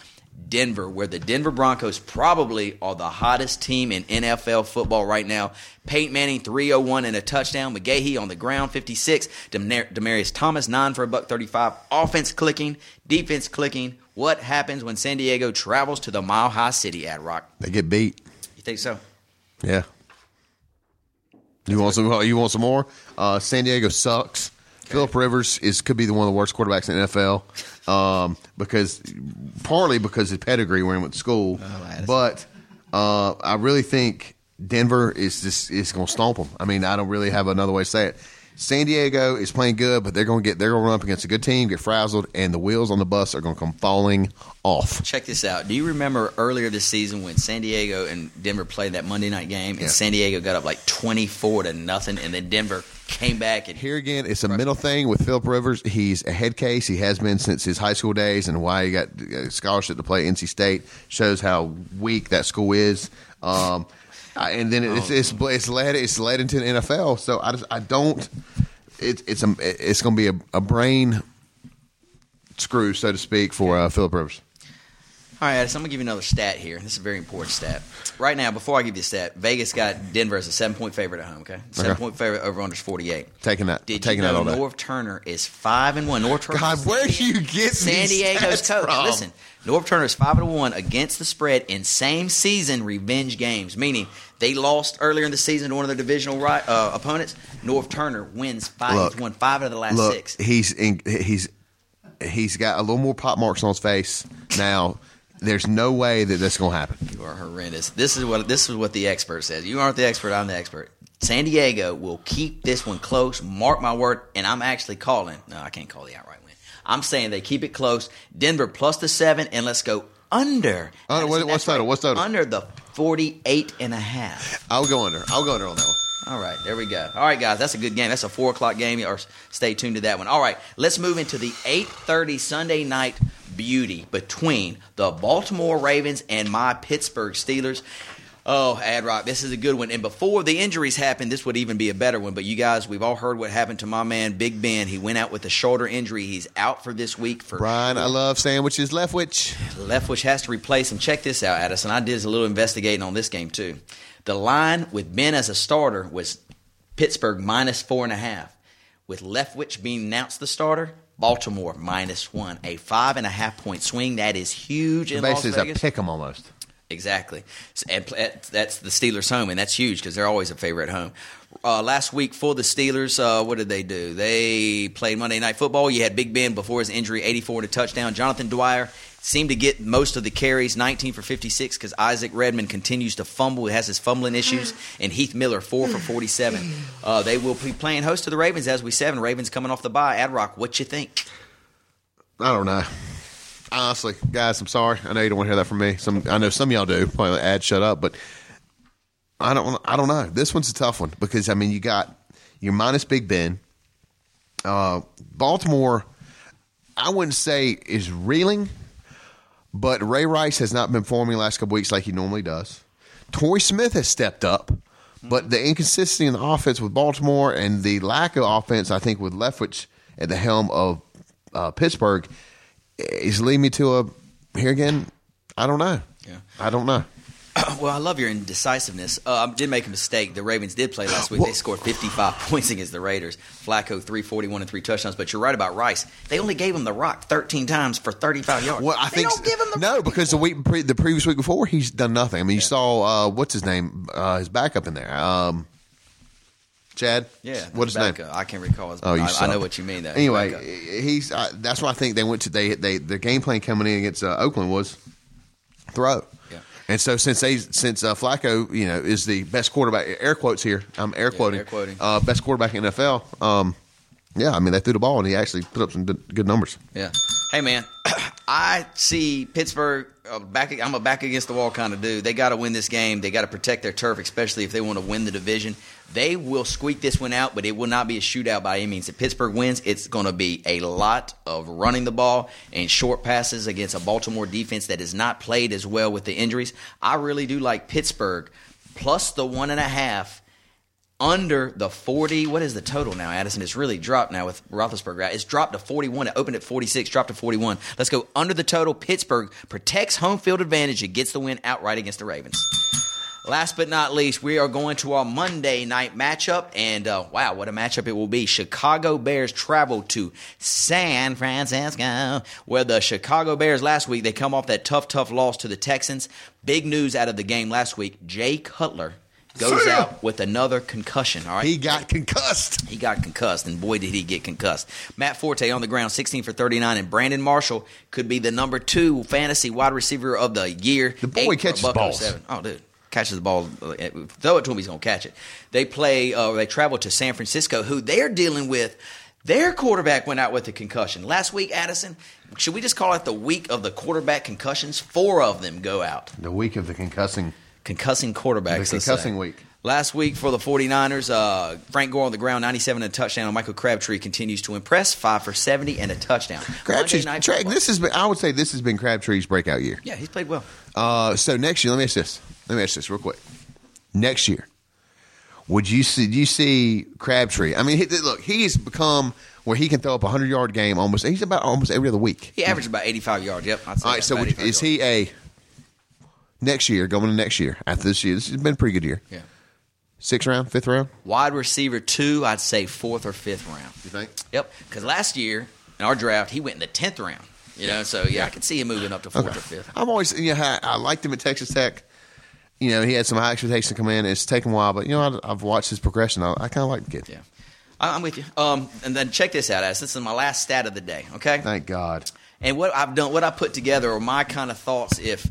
Denver, where the Denver Broncos probably are the hottest team in NFL football right now. Peyton Manning, 301 and a touchdown. McGahee on the ground, 56. Demaryius Thomas, 9 for a buck 35. Offense clicking, defense clicking. What happens when San Diego travels to the Mile High City Ad Rock? They get beat. You think so? Yeah. You want some? You want some more? Uh, San Diego sucks. Philip Rivers is could be the one of the worst quarterbacks in the NFL um, because partly because his pedigree where he went to school, Oh, but uh, I really think Denver is just is going to stomp them. I mean, I don't really have another way to say it. San Diego is playing good, but they're going to get they're going to run up against a good team, get frazzled, and the wheels on the bus are going to come falling off. Check this out. Do you remember earlier this season when San Diego and Denver played that Monday night game, and Yeah. San Diego got up like twenty-four to nothing, and then Denver came back and Here again, it's a mental thing with Philip Rivers. He's a head case. He has been since his high school days, and why he got a scholarship to play NC State shows how weak that school is. Um, I- and then it's, it's it's led it's led into the NFL. So I just I don't. It's it's a it's going to be a, a brain screw, so to speak, for uh, Philip Rivers. All right, Addis, I'm gonna give you another stat here. This is a very important stat. Right now, before I give you a stat, Vegas got Denver as a seven point favorite at home. Okay, seven point favorite over under 48. Taking that, Did taking you that know day. Norv Turner is five and one? Norv Turner, God, where do you get San these Diego's coach? from? Listen, Norv Turner is five and one against the spread in same season revenge games, meaning they lost earlier in the season to one of their divisional ri uh, opponents. Norv Turner wins five. Look, he's won five out of the last Look, six. he's in, he's he's got a little more pop marks on his face now. There's no way that that's going to happen. You are horrendous. This is what this is what the expert says. You aren't the expert. I'm the expert. San Diego will keep this one close. Mark my word. And I'm actually calling. No, I can't call the outright. I'm saying they keep it close. Denver plus the seven, and let's go under. Uh, under- what- what's right. What's total? Under the 48 and a half. I'll go under. I'll go under on that one. All right, there we go. All right, guys, that's a good game. That's a four o'clock game. Or stay tuned to that one. All right, let's move into the eight thirty Sunday night beauty between the Baltimore Ravens and my Pittsburgh Steelers. Oh, Ad Rock, this is a good one. And before the injuries happened, this would even be a better one. But you guys, we've all heard what happened to my man Big Ben. He went out with a shoulder injury. He's out for this week for Brian, I love sandwiches. Leftwich. Leftwich has to replace him. Check this out, Addison. I did a little investigating on this game too. The line with Ben as a starter was Pittsburgh minus four and a half. With Leftwich being announced the starter, Baltimore minus one. A five and a half point swing. That is huge in Basically, Las it's a Vegas. pick 'em almost. Exactly. And pl- that's the Steelers' home, and that's huge because they're always a favorite at home. Uh, last week for the Steelers, uh, what did they do? They played Monday Night Football. You had Big Ben before his injury, 84 to touchdown. Jonathan Dwyer seemed to get most of the carries, 19 for 56, because Isaac Redman continues to fumble. He has his fumbling issues. And Heath Miller, 4 for 47. Uh, they will be playing host to the Ravens, as we said, and Ravens coming off the bye. Ad Rock, what you think? I don't know. Honestly, guys, I'm sorry. I know you don't want to hear that from me. Some, I know some of y'all do. Probably ad shut up, but I don't. I don't know. This one's a tough one because I mean, you got you're minus Big Ben. Uh, Baltimore, I wouldn't say is reeling, but Ray Rice has not been forming the last couple weeks like he normally does. Torrey Smith has stepped up, but the inconsistency in the offense with Baltimore and the lack of offense, I think, with Leftwich at the helm of uh, Pittsburgh, is lead me to a here again. I don't know. Yeah. I don't know. Well, I love your indecisiveness. Uh, I did make a mistake. The Ravens did play last week. They scored 55 points against the Raiders. Flacco, 341 and three touchdowns. But you're right about Rice. They only gave him the rock 13 times for 35 yards. Well, I they think don't give him the no because the week pre, the previous week before he's done nothing. I mean, you saw uh, what's his name, uh, his backup in there, um, Chad. Yeah, what is his name? I can't recall. His, Oh, you I, I know what you mean. Though. Anyway, he's uh, that's why I think they went to they they the game plan coming in against uh, Oakland was throw. Yeah. And so since they since uh, Flacco you know is the best quarterback air quotes here I'm air quoting air quoting. Uh, best quarterback in NFL. Um, yeah, I mean they threw the ball and he actually put up some good, good numbers. Yeah. Hey, man, I see Pittsburgh back. I'm a back against the wall kind of dude. They got to win this game. They got to protect their turf, especially if they want to win the division. They will squeak this one out, but it will not be a shootout by any means. If Pittsburgh wins, it's going to be a lot of running the ball and short passes against a Baltimore defense that has not played as well with the injuries. I really do like Pittsburgh plus the one and a half under the 40. What is the total now, Addison? It's really dropped now with Roethlisberger. It's dropped to 41. It opened at 46, dropped to 41. Let's go under the total. Pittsburgh protects home field advantage and gets the win outright against the Ravens. Last but not least, we are going to our Monday night matchup, and uh, wow, what a matchup it will be! Chicago Bears travel to San Francisco, where the Chicago Bears last week they come off that tough, tough loss to the Texans. Big news out of the game last week: Jay Cutler goes Sam! out with another concussion. All right, He got concussed. he got concussed, and boy, did he get concussed. Matt Forte on the ground, 16 for 39, and Brandon Marshall could be the number two fantasy wide receiver of the year. The boy Eight for a catches buck balls. 07. Oh, dude. Catches the ball, uh, throw it to him, he's going to catch it. They play, uh, they travel to San Francisco, who they're dealing with. Their quarterback went out with a concussion. Last week, Addison, should we just call it the week of the quarterback concussions? Four of them go out The week of the concussing. Concussing quarterbacks. The concussing week. Last week for the 49ers, uh, Frank Gore on the ground, 97 and a touchdown. Michael Crabtree continues to impress, 5 for 70 and a touchdown. Crabtree's, Monday Night Tra- Football. this has been. I would say this has been Crabtree's breakout year. Yeah, he's played well. Uh, so next year, let me ask this. Let me ask this real quick. Next year, would you see? Do you see Crabtree? I mean, he, look, he's become where he can throw up a hundred yard game almost. He's about almost every other week. He averaged about 85 yards. Yep. I'd say All right. So would, is yards. he a next year going to next year after this year? This has been a pretty good year. Yeah. Sixth round, fifth round. Wide receiver two, I'd say fourth or fifth round. You think? Yep. Because last year in our draft, he went in the 10th round. You know, so yeah, I can see him moving up to fourth or fifth. I'm always, you know, I, I liked him at Texas Tech. You know, he had some high expectations to come in. It's taken a while, but you know, I, I've watched his progression. I, I kind of like the kid. Yeah. I- I'm with you. Um, and then check this out, Ass. This is my last stat of the day. Okay. Thank God. And what I've done, what I put together are my kind of thoughts if,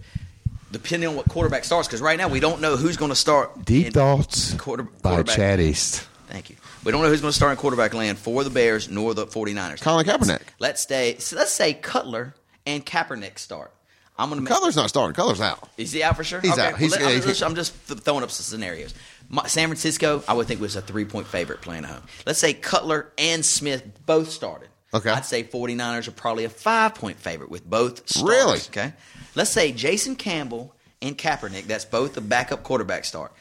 depending on what quarterback starts, because right now we don't know who's going to start. Deep thoughts quarter, by quarterback. Chad East. Thank you. We don't know who's going to start in quarterback land for the Bears nor the 49ers. Colin Kaepernick. Let's stay. So let's say Cutler and Kaepernick start. I'm going to Color's not starting. Color's out. Is he out for sure? He's Okay, out. He's- well, I'm, just, I'm just throwing up some scenarios. My, San Francisco, I would think was a three point favorite playing at home. Let's say Cutler and Smith both started. Okay. I'd say 49ers are probably a five point favorite with both starters. Really? Okay. Let's say Jason Campbell and Kaepernick, that's both the backup quarterback start.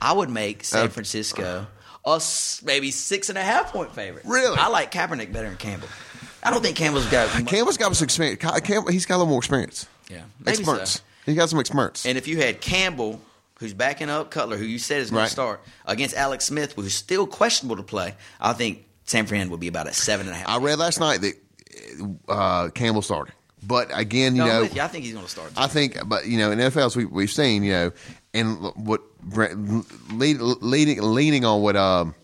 I would make San Uh, Francisco a maybe six and a half point favorite. Really? I like Kaepernick better than Campbell. I don't think Campbell's got. Campbell's got some experience. Campbell, he's got a little more experience. Yeah, maybe so. He's got some experience. And if you had Campbell, who's backing up Cutler, who you said is going Right. to start, against Alex Smith, who's still questionable to play, I think San Fran will be about a seven and a half. I read last night that uh, Campbell started, but again, you no, know, you. I think he's going to start. I think, but you know, in NFLs we, we've seen, you know, and what leading leaning on what um,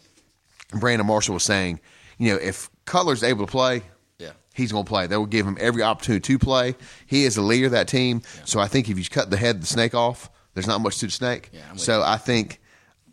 Brandon Marshall was saying, you know, if Cutler's able to play, yeah. he's going to play. They will give him every opportunity to play. He is the leader of that team. So I think if you cut the head of the snake off, there's not much to the snake. Yeah, so I think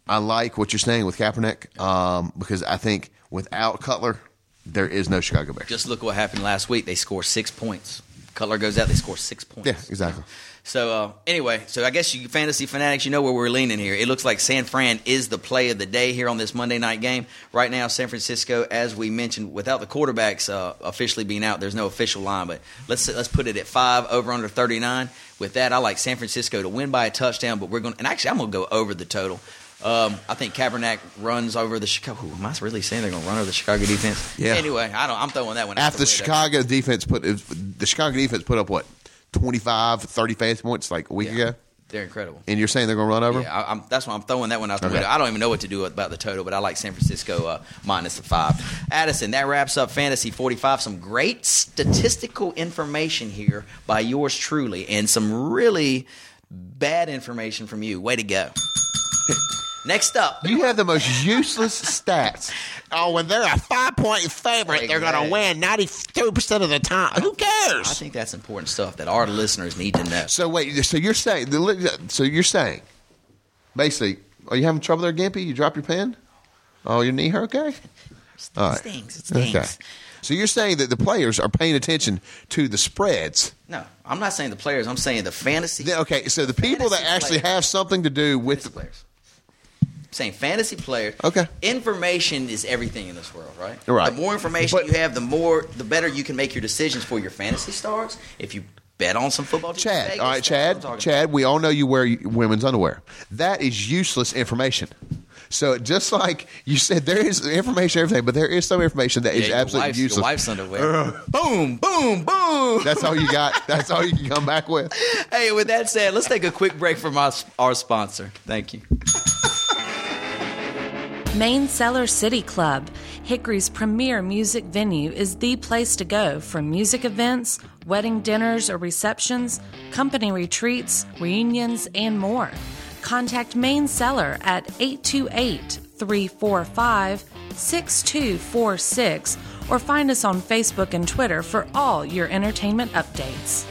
I like what you're saying with Kaepernick um, because I think without Cutler, there is no Chicago Bears. Just look what happened last week. They score six points. Cutler goes out, they score six points. yeah, exactly. So uh, anyway, so I guess you fantasy fanatics, you know where we're leaning here. It looks like San Fran is the play of the day here on this Monday night game. Right now, San Francisco, as we mentioned, without the quarterbacks uh, officially being out, there's no official line. But let's let's put it at five over under 39. With that, I like San Francisco to win by a touchdown. But we're going and actually I'm going to go over the total. Um, I think Kaepernick runs over the Chicago. Ooh, am I really saying they're going to run over the Chicago defense? Yeah. Anyway, I don't. I'm throwing that one out After the window. Chicago defense put the Chicago defense put up what 25, 30 fantasy points like a week Yeah. ago, They're incredible. and you're saying they're going to run over? Yeah, I, I'm, that's why I'm throwing that one out the Okay. window. I don't even know what to do about the total, but I like San Francisco uh, minus the five. Addison, that wraps up Fantasy 45. Some great statistical information here by yours truly, and some really bad information from you. Way to go. Next up, You have the most useless stats. Oh, when they're a five point favorite, they're going to win 92% of the time. Who cares? I think that's important stuff that our listeners need to know. So wait, so you're saying so you're saying basically, are you having trouble there, Gimpy? You drop your pen? Oh, your knee hurt? Okay. All right. It stings. It stings. Okay. So you're saying that the players are paying attention to the spreads. No, I'm not saying the players. I'm saying the fantasy. Then, okay, so the people that actually players. have something to do with the players. I'm saying fantasy players. Okay. Information is everything in this world, right? Right. The more information But- you have, the more, the better you can make your decisions for your fantasy stars. If you bet on some football, Chad. Vegas, All right, that's Chad. talking Chad. We all know you wear women's underwear. That is useless information. So just like you said, there is information, everything, but there is some information that about. is your absolutely wife's, useless. Your wife's underwear. boom, boom, boom. That's all you got. That's all you can come back with. Hey, with that said, let's take a quick break from our, our sponsor. Thank you. Main Cellar City Club, Hickory's premier music venue, is the place to go for music events, wedding dinners or receptions, company retreats, reunions, and more. Contact Main Cellar at 828 345 6246 or find us on Facebook and Twitter for all your entertainment updates.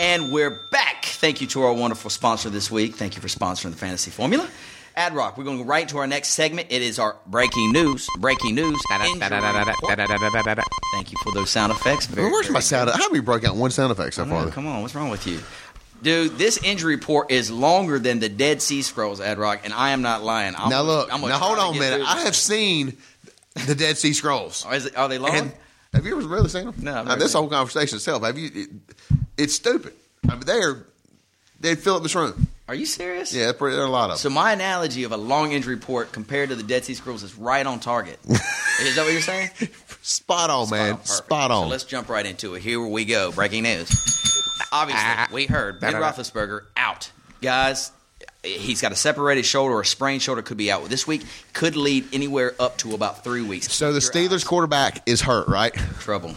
And we're back. Thank you to our wonderful sponsor this week. Thank you for sponsoring the Fantasy Formula. Ad Rock, we're going right to our next segment. It is our breaking news. Breaking news. Thank you for those sound effects. Very, Where's my sound? How have we broke out one sound effect so far? Come on, what's wrong with you? Dude, this injury report is longer than the Dead Sea Scrolls, Ad Rock, and I am not lying. I'm now look. Now hold on a minute. I have seen the Dead Sea Scrolls. Are, it- are they long? And have you ever really seen them? No, Now, this whole conversation itself. Have you? It, it's stupid. I mean, they're they'd fill up this room. Are you serious? Yeah, there are a lot of So them. my analogy of a long injury report compared to the Dead Sea Scrolls is right on target. is that what you're saying? Spot on, man. Perfect. Spot on. So let's jump right into it. Here we go. Breaking news. Obviously, Ah. we heard Ben Roethlisberger out. Guys, he's got a separated shoulder or a sprained shoulder. Could be out this week. Could lead anywhere up to about three weeks. so the Steelers eyes- quarterback is hurt, right? trouble.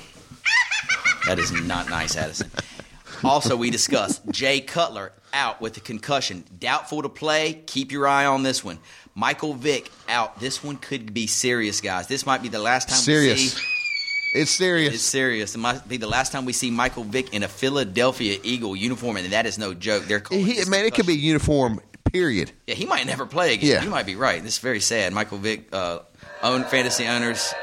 That is not nice, Addison. Also, we discussed Jay Cutler out with a concussion, doubtful to play. Keep your eye on this one. Michael Vick out. This one could be serious, guys. This might be the last time we Serious. see. It's serious. It's serious. It might be the last time we see Michael Vick in a Philadelphia Eagle uniform, and that is no joke. They're calling he, man, it could be uniform. Period. Yeah, he might never play again. Yeah. You might be right. This is very sad. Michael Vick, uh, own fantasy owners.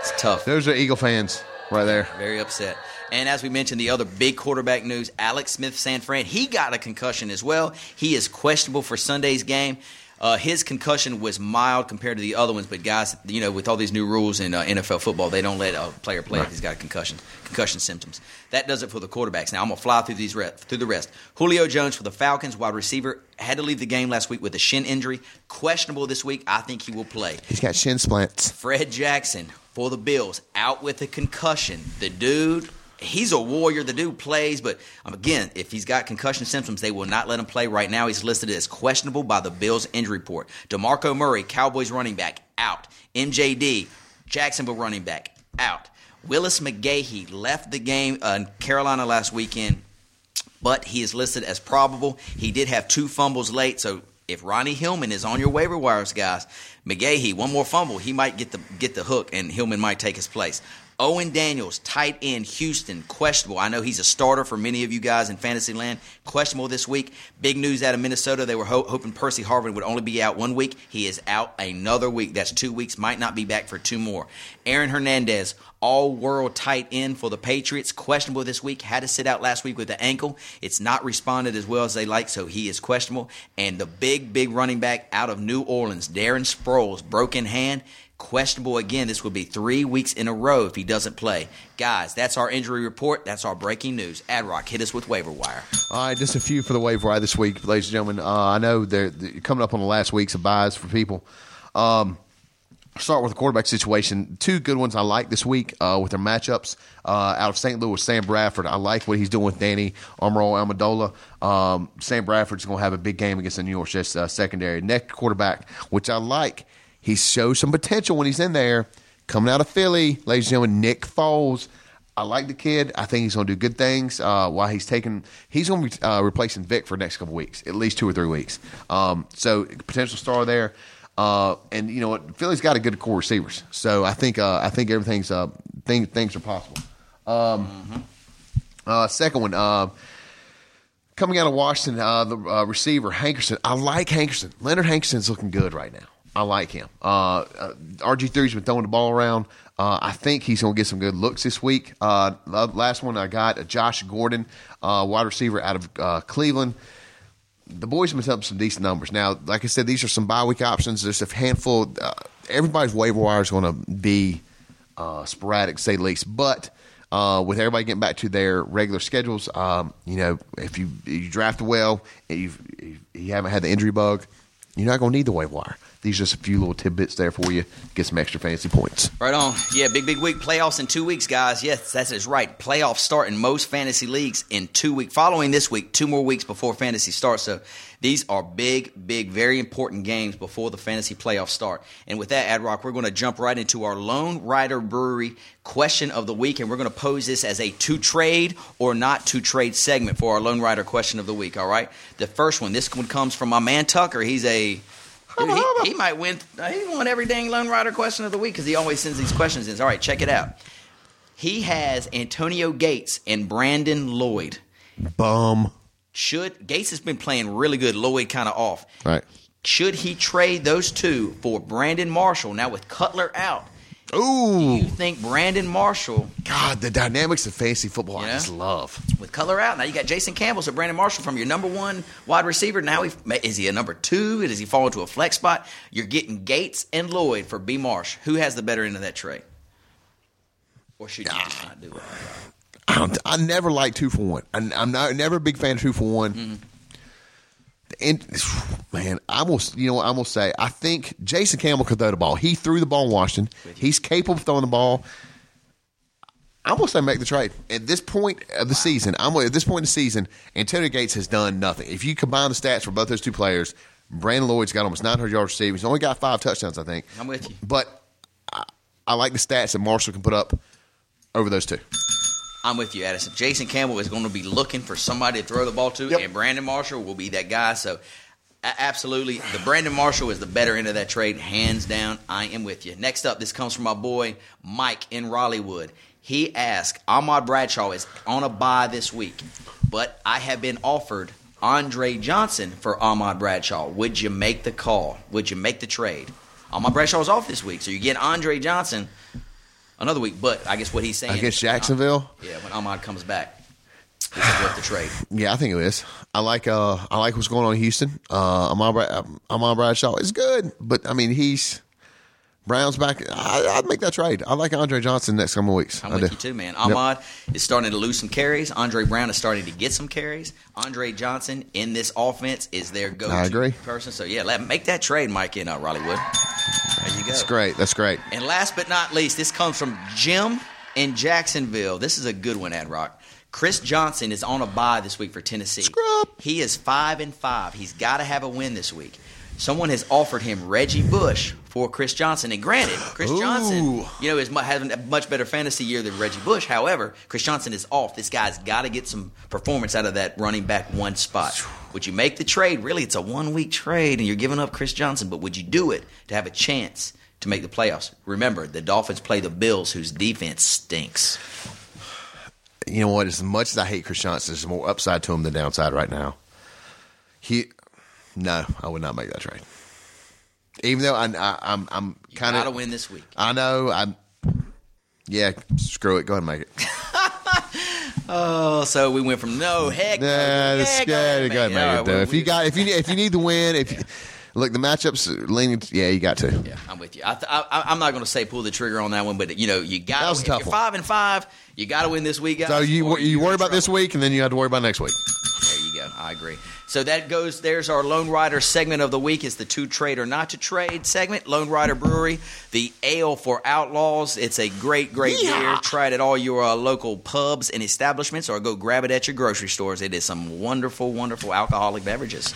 It's tough. Those are Eagle fans right there. Very upset. And as we mentioned, the other big quarterback news, Alex Smith San Fran, he got a concussion as well. He is questionable for Sunday's game. Uh, his concussion was mild compared to the other ones, but guys, you know, with all these new rules in uh, NFL football, they don't let a player play if he's got a concussion, concussion symptoms. That does it for the quarterbacks. Now I'm gonna fly through these re- through the rest. Julio Jones for the Falcons, wide receiver, had to leave the game last week with a shin injury, questionable this week. I think he will play. He's got shin splints. Fred Jackson for the Bills out with a concussion. The dude, he's a warrior. The dude plays, but um, again, if he's got concussion symptoms, they will not let him play. Right now, he's listed as questionable by the Bills injury report. DeMarco Murray, Cowboys running back, out. MJD, Jacksonville running back, out. Willis McGahee left the game uh, in Carolina last weekend but he is listed as probable. He did have two fumbles late, so if Ronnie Hillman is on your waiver wires, guys, McGahee, one more fumble, he might get the get the hook, and Hillman might take his place. Owen Daniels, tight end, Houston, questionable. I know he's a starter for many of you guys in fantasy land. Questionable this week. Big news out of Minnesota. They were ho- hoping Percy Harvin would only be out one week. He is out another week. That's two weeks. Might not be back for two more. Aaron Hernandez, all world tight end for the Patriots, questionable this week. Had to sit out last week with the ankle. It's not responded as well as they like, so he is questionable. And the big, big running back out of New Orleans, Darren Sproles, broken hand. Questionable again. This will be three weeks in a row if he doesn't play. Guys, that's our injury report. That's our breaking news. Ad Rock, hit us with waiver wire. All right, just a few for the waiver wire this week, ladies and gentlemen. Uh, I know they're, they're coming up on the last weeks of byes for people. Um, start with the quarterback situation. Two good ones I like this week uh, with their matchups. Uh, out of St. Louis, Sam Bradford. I like what he's doing with Danny Amaro Amendola. Um, Sam Bradford's going to have a big game against the New York Jets uh, secondary. Next quarterback, which I like, he shows some potential when he's in there. Coming out of Philly, ladies and gentlemen, Nick Foles. I like the kid. I think he's going to do good things. Uh, while he's taking, he's going to be uh, replacing Vick for the next couple weeks, at least two or three weeks. Um, so potential star there. Uh, and you know what? Philly's got a good core receivers, so I think uh, I think everything's uh, thing, things are possible. Um, uh, second one, coming out of Washington, the receiver Hankerson. I like Hankerson. Leonard Hankerson's looking good right now. I like him. Uh, uh, RG 3s been throwing the ball around. Uh, I think he's going to get some good looks this week. Uh, last one I got, uh, Josh Gordon, uh, wide receiver out of Cleveland. The boys have been up some decent numbers. Now, like I said, these are some bye week options. There's a handful. Everybody's waiver wire is going to be sporadic, say the least. But uh, with everybody getting back to their regular schedules, um, you know, if you you draft well, if you haven't had the injury bug, you're not going to need the waiver wire. These are just a few little tidbits there for you. Get some extra fantasy points. Right on. Yeah, big, big week. Playoffs in two weeks, guys. Yes, that's right. Playoffs start in most fantasy leagues in two weeks. Following this week, two more weeks before fantasy starts. So these are big, big, very important games before the fantasy playoffs start. And with that, Ad Rock, we're going to jump right into our Lone Rider Brewery question of the week. And we're going to pose this as a to trade or not to trade segment for our Lone Rider question of the week. All right. The first one, this one comes from my man Tucker. He's a Dude, he, he might win. Uh, he won every dang Lone Rider question of the week because he always sends these questions in. All right, check it out. He has Antonio Gates and Brandon Lloyd. Bum. Should Gates has been playing really good, Lloyd kind of off. Right. Should he trade those two for Brandon Marshall now with Cutler out? Ooh. You think Brandon Marshall God, the dynamics of fantasy football I just love. with color out? Now you got Jason Campbell, so Brandon Marshall from your number one wide receiver. Now he, is he a number two? Does he fall into a flex spot? You're getting Gates and Lloyd for B Marsh. Who has the better end of that trade? Or should you just not do it? I, don't, I never like two for one. I, I'm not never a big fan of two for one. Mm-hmm. And man, I will. You know? I'm gonna say. I think Jason Campbell could throw the ball. He threw the ball in Washington. He's capable of throwing the ball. I'm gonna say make the trade at this point of the season. I'm at this point in the season. Antonio Gates has done nothing. If you combine the stats for both those two players, Brandon Lloyd's got almost 900 yards receiving. He's only got five touchdowns, I think. I'm with you. But I, I like the stats that Marshall can put up over those two. I'm with you, Addison. Jason Campbell is going to be looking for somebody to throw the ball to, Yep. and Brandon Marshall will be that guy. So, absolutely, the Brandon Marshall is the better end of that trade, hands down. I am with you. Next up, this comes from my boy Mike in Raleighwood. He asked, Ahmad Bradshaw is on a bye this week, but I have been offered Andre Johnson for Ahmad Bradshaw. Would you make the call? Would you make the trade? Ahmad Bradshaw is off this week, so you get Andre Johnson another week. But I guess what he's saying Against Jacksonville? yeah, when Ahmad comes back, this is worth the trade. Yeah, I think it is. I like uh I like what's going on in Houston. Uh Amon, Brad, Amon Bradshaw is good, but I mean he's Brown's back. I, I'd make that trade. I like Andre Johnson next couple of weeks. I'm I with do. you too, man. Yep. Ahmad is starting to lose some carries. Andre Brown is starting to get some carries. Andre Johnson in this offense is their go-to person. So yeah, let make that trade, Mike in uh, Raleighwood. There you go. That's great. That's great. And last but not least, this comes from Jim in Jacksonville. This is a good one, Ad Rock. Chris Johnson is on a bye this week for Tennessee. Scrub. He is five and five. He's got to have a win this week. Someone has offered him Reggie Bush for Chris Johnson. And granted, Chris Johnson, you know, is having a much better fantasy year than Reggie Bush. However, Chris Johnson is off. This guy's got to get some performance out of that running back one spot. Would you make the trade? Really, it's a one week trade, and you're giving up Chris Johnson. But would you do it to have a chance to make the playoffs? Remember, the Dolphins play the Bills, whose defense stinks. You know what? As much as I hate Chris Johnson, there's more upside to him than downside right now. He, no, I would not make that trade. Even though I, I, I'm, I'm You kind got to win this week. I know, I'm. Yeah, screw it. Go ahead and make it. Oh, so we went from no heck. no, Yeah, yeah, that's go ahead and make it. Right, though. If you got, if you if you need the win, if you, look, the matchups leaning. Yeah, you got to. Yeah, I'm with you. I th- I, I- I'm not going to say pull the trigger on that one, but you know you got. That was tough you're five and five, you got to win this week. Guys, So you you worry about this week, and then you have to worry about next week. There you go. I agree. So that goes. There's our Lone Rider segment of the week. It's the to trade or not to trade segment. Lone Rider Brewery, the ale for outlaws. It's a great, great beer. Try it at all your uh, local pubs and establishments, or go grab it at your grocery stores. It is some wonderful, wonderful alcoholic beverages.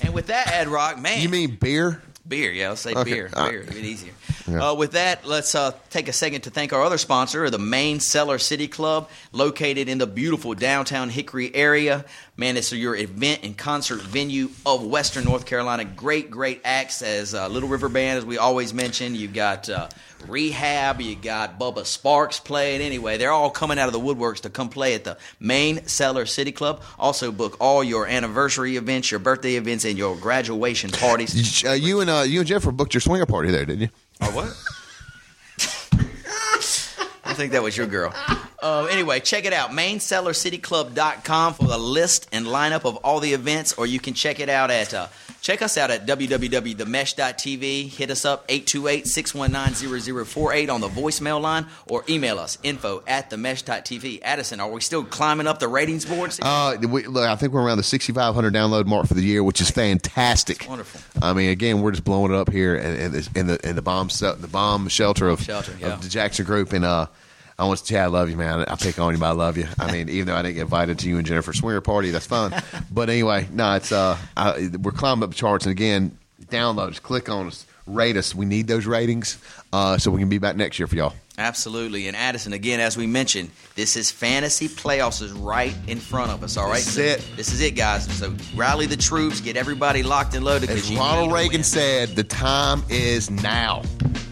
And with that, Ed Rock, man, You mean beer? Beer, yeah, I'll say Okay, beer. beer, a bit easier. Yeah. Uh, with that, let's uh, take a second to thank our other sponsor, the Main Cellar City Club, located in the beautiful downtown Hickory area. Man, it's your event and concert venue of Western North Carolina. Great, great acts as uh, Little River Band, as we always mention. You've got uh, Rehab, you got Bubba Sparks playing. Anyway, they're all coming out of the woodworks to come play at the Main Cellar City Club. Also, book all your anniversary events, your birthday events, and your graduation parties. Uh, you and uh, you and Jennifer booked your swinger party there, didn't you? What? I think that was your girl. Um, anyway, check it out. MainCellarCityClub.com for the list and lineup of all the events, or you can check it out at uh, check us out at www.themesh.tv. Hit us up 828-619-0048 on the voicemail line, or email us info at themesh.tv. Addison, are we still climbing up the ratings boards? Uh, we, look, I think we're around the 6,500 download mark for the year, which is fantastic. wonderful. I mean, again, we're just blowing it up here in, in the in the bomb the bomb shelter of, Shelter, yeah. of the Jackson Group, and uh, I want to say I love you, man. I pick on you, but I love you. I mean, even though I didn't get invited to you and Jennifer's swinger party, that's fun. but anyway, no, it's uh, I, we're climbing up charts, and again, download us, click on us, rate us. We need those ratings uh, so we can be back next year for y'all. Absolutely. And Addison, again, as we mentioned, this is fantasy playoffs is right in front of us. All right, This is it. This is it, guys. So rally the troops, get everybody locked and loaded. As Ronald Reagan said, the time is now.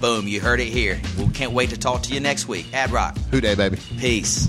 Boom, you heard it here. We can't wait to talk to you next week. Ad Rock, Who Dey, baby? peace.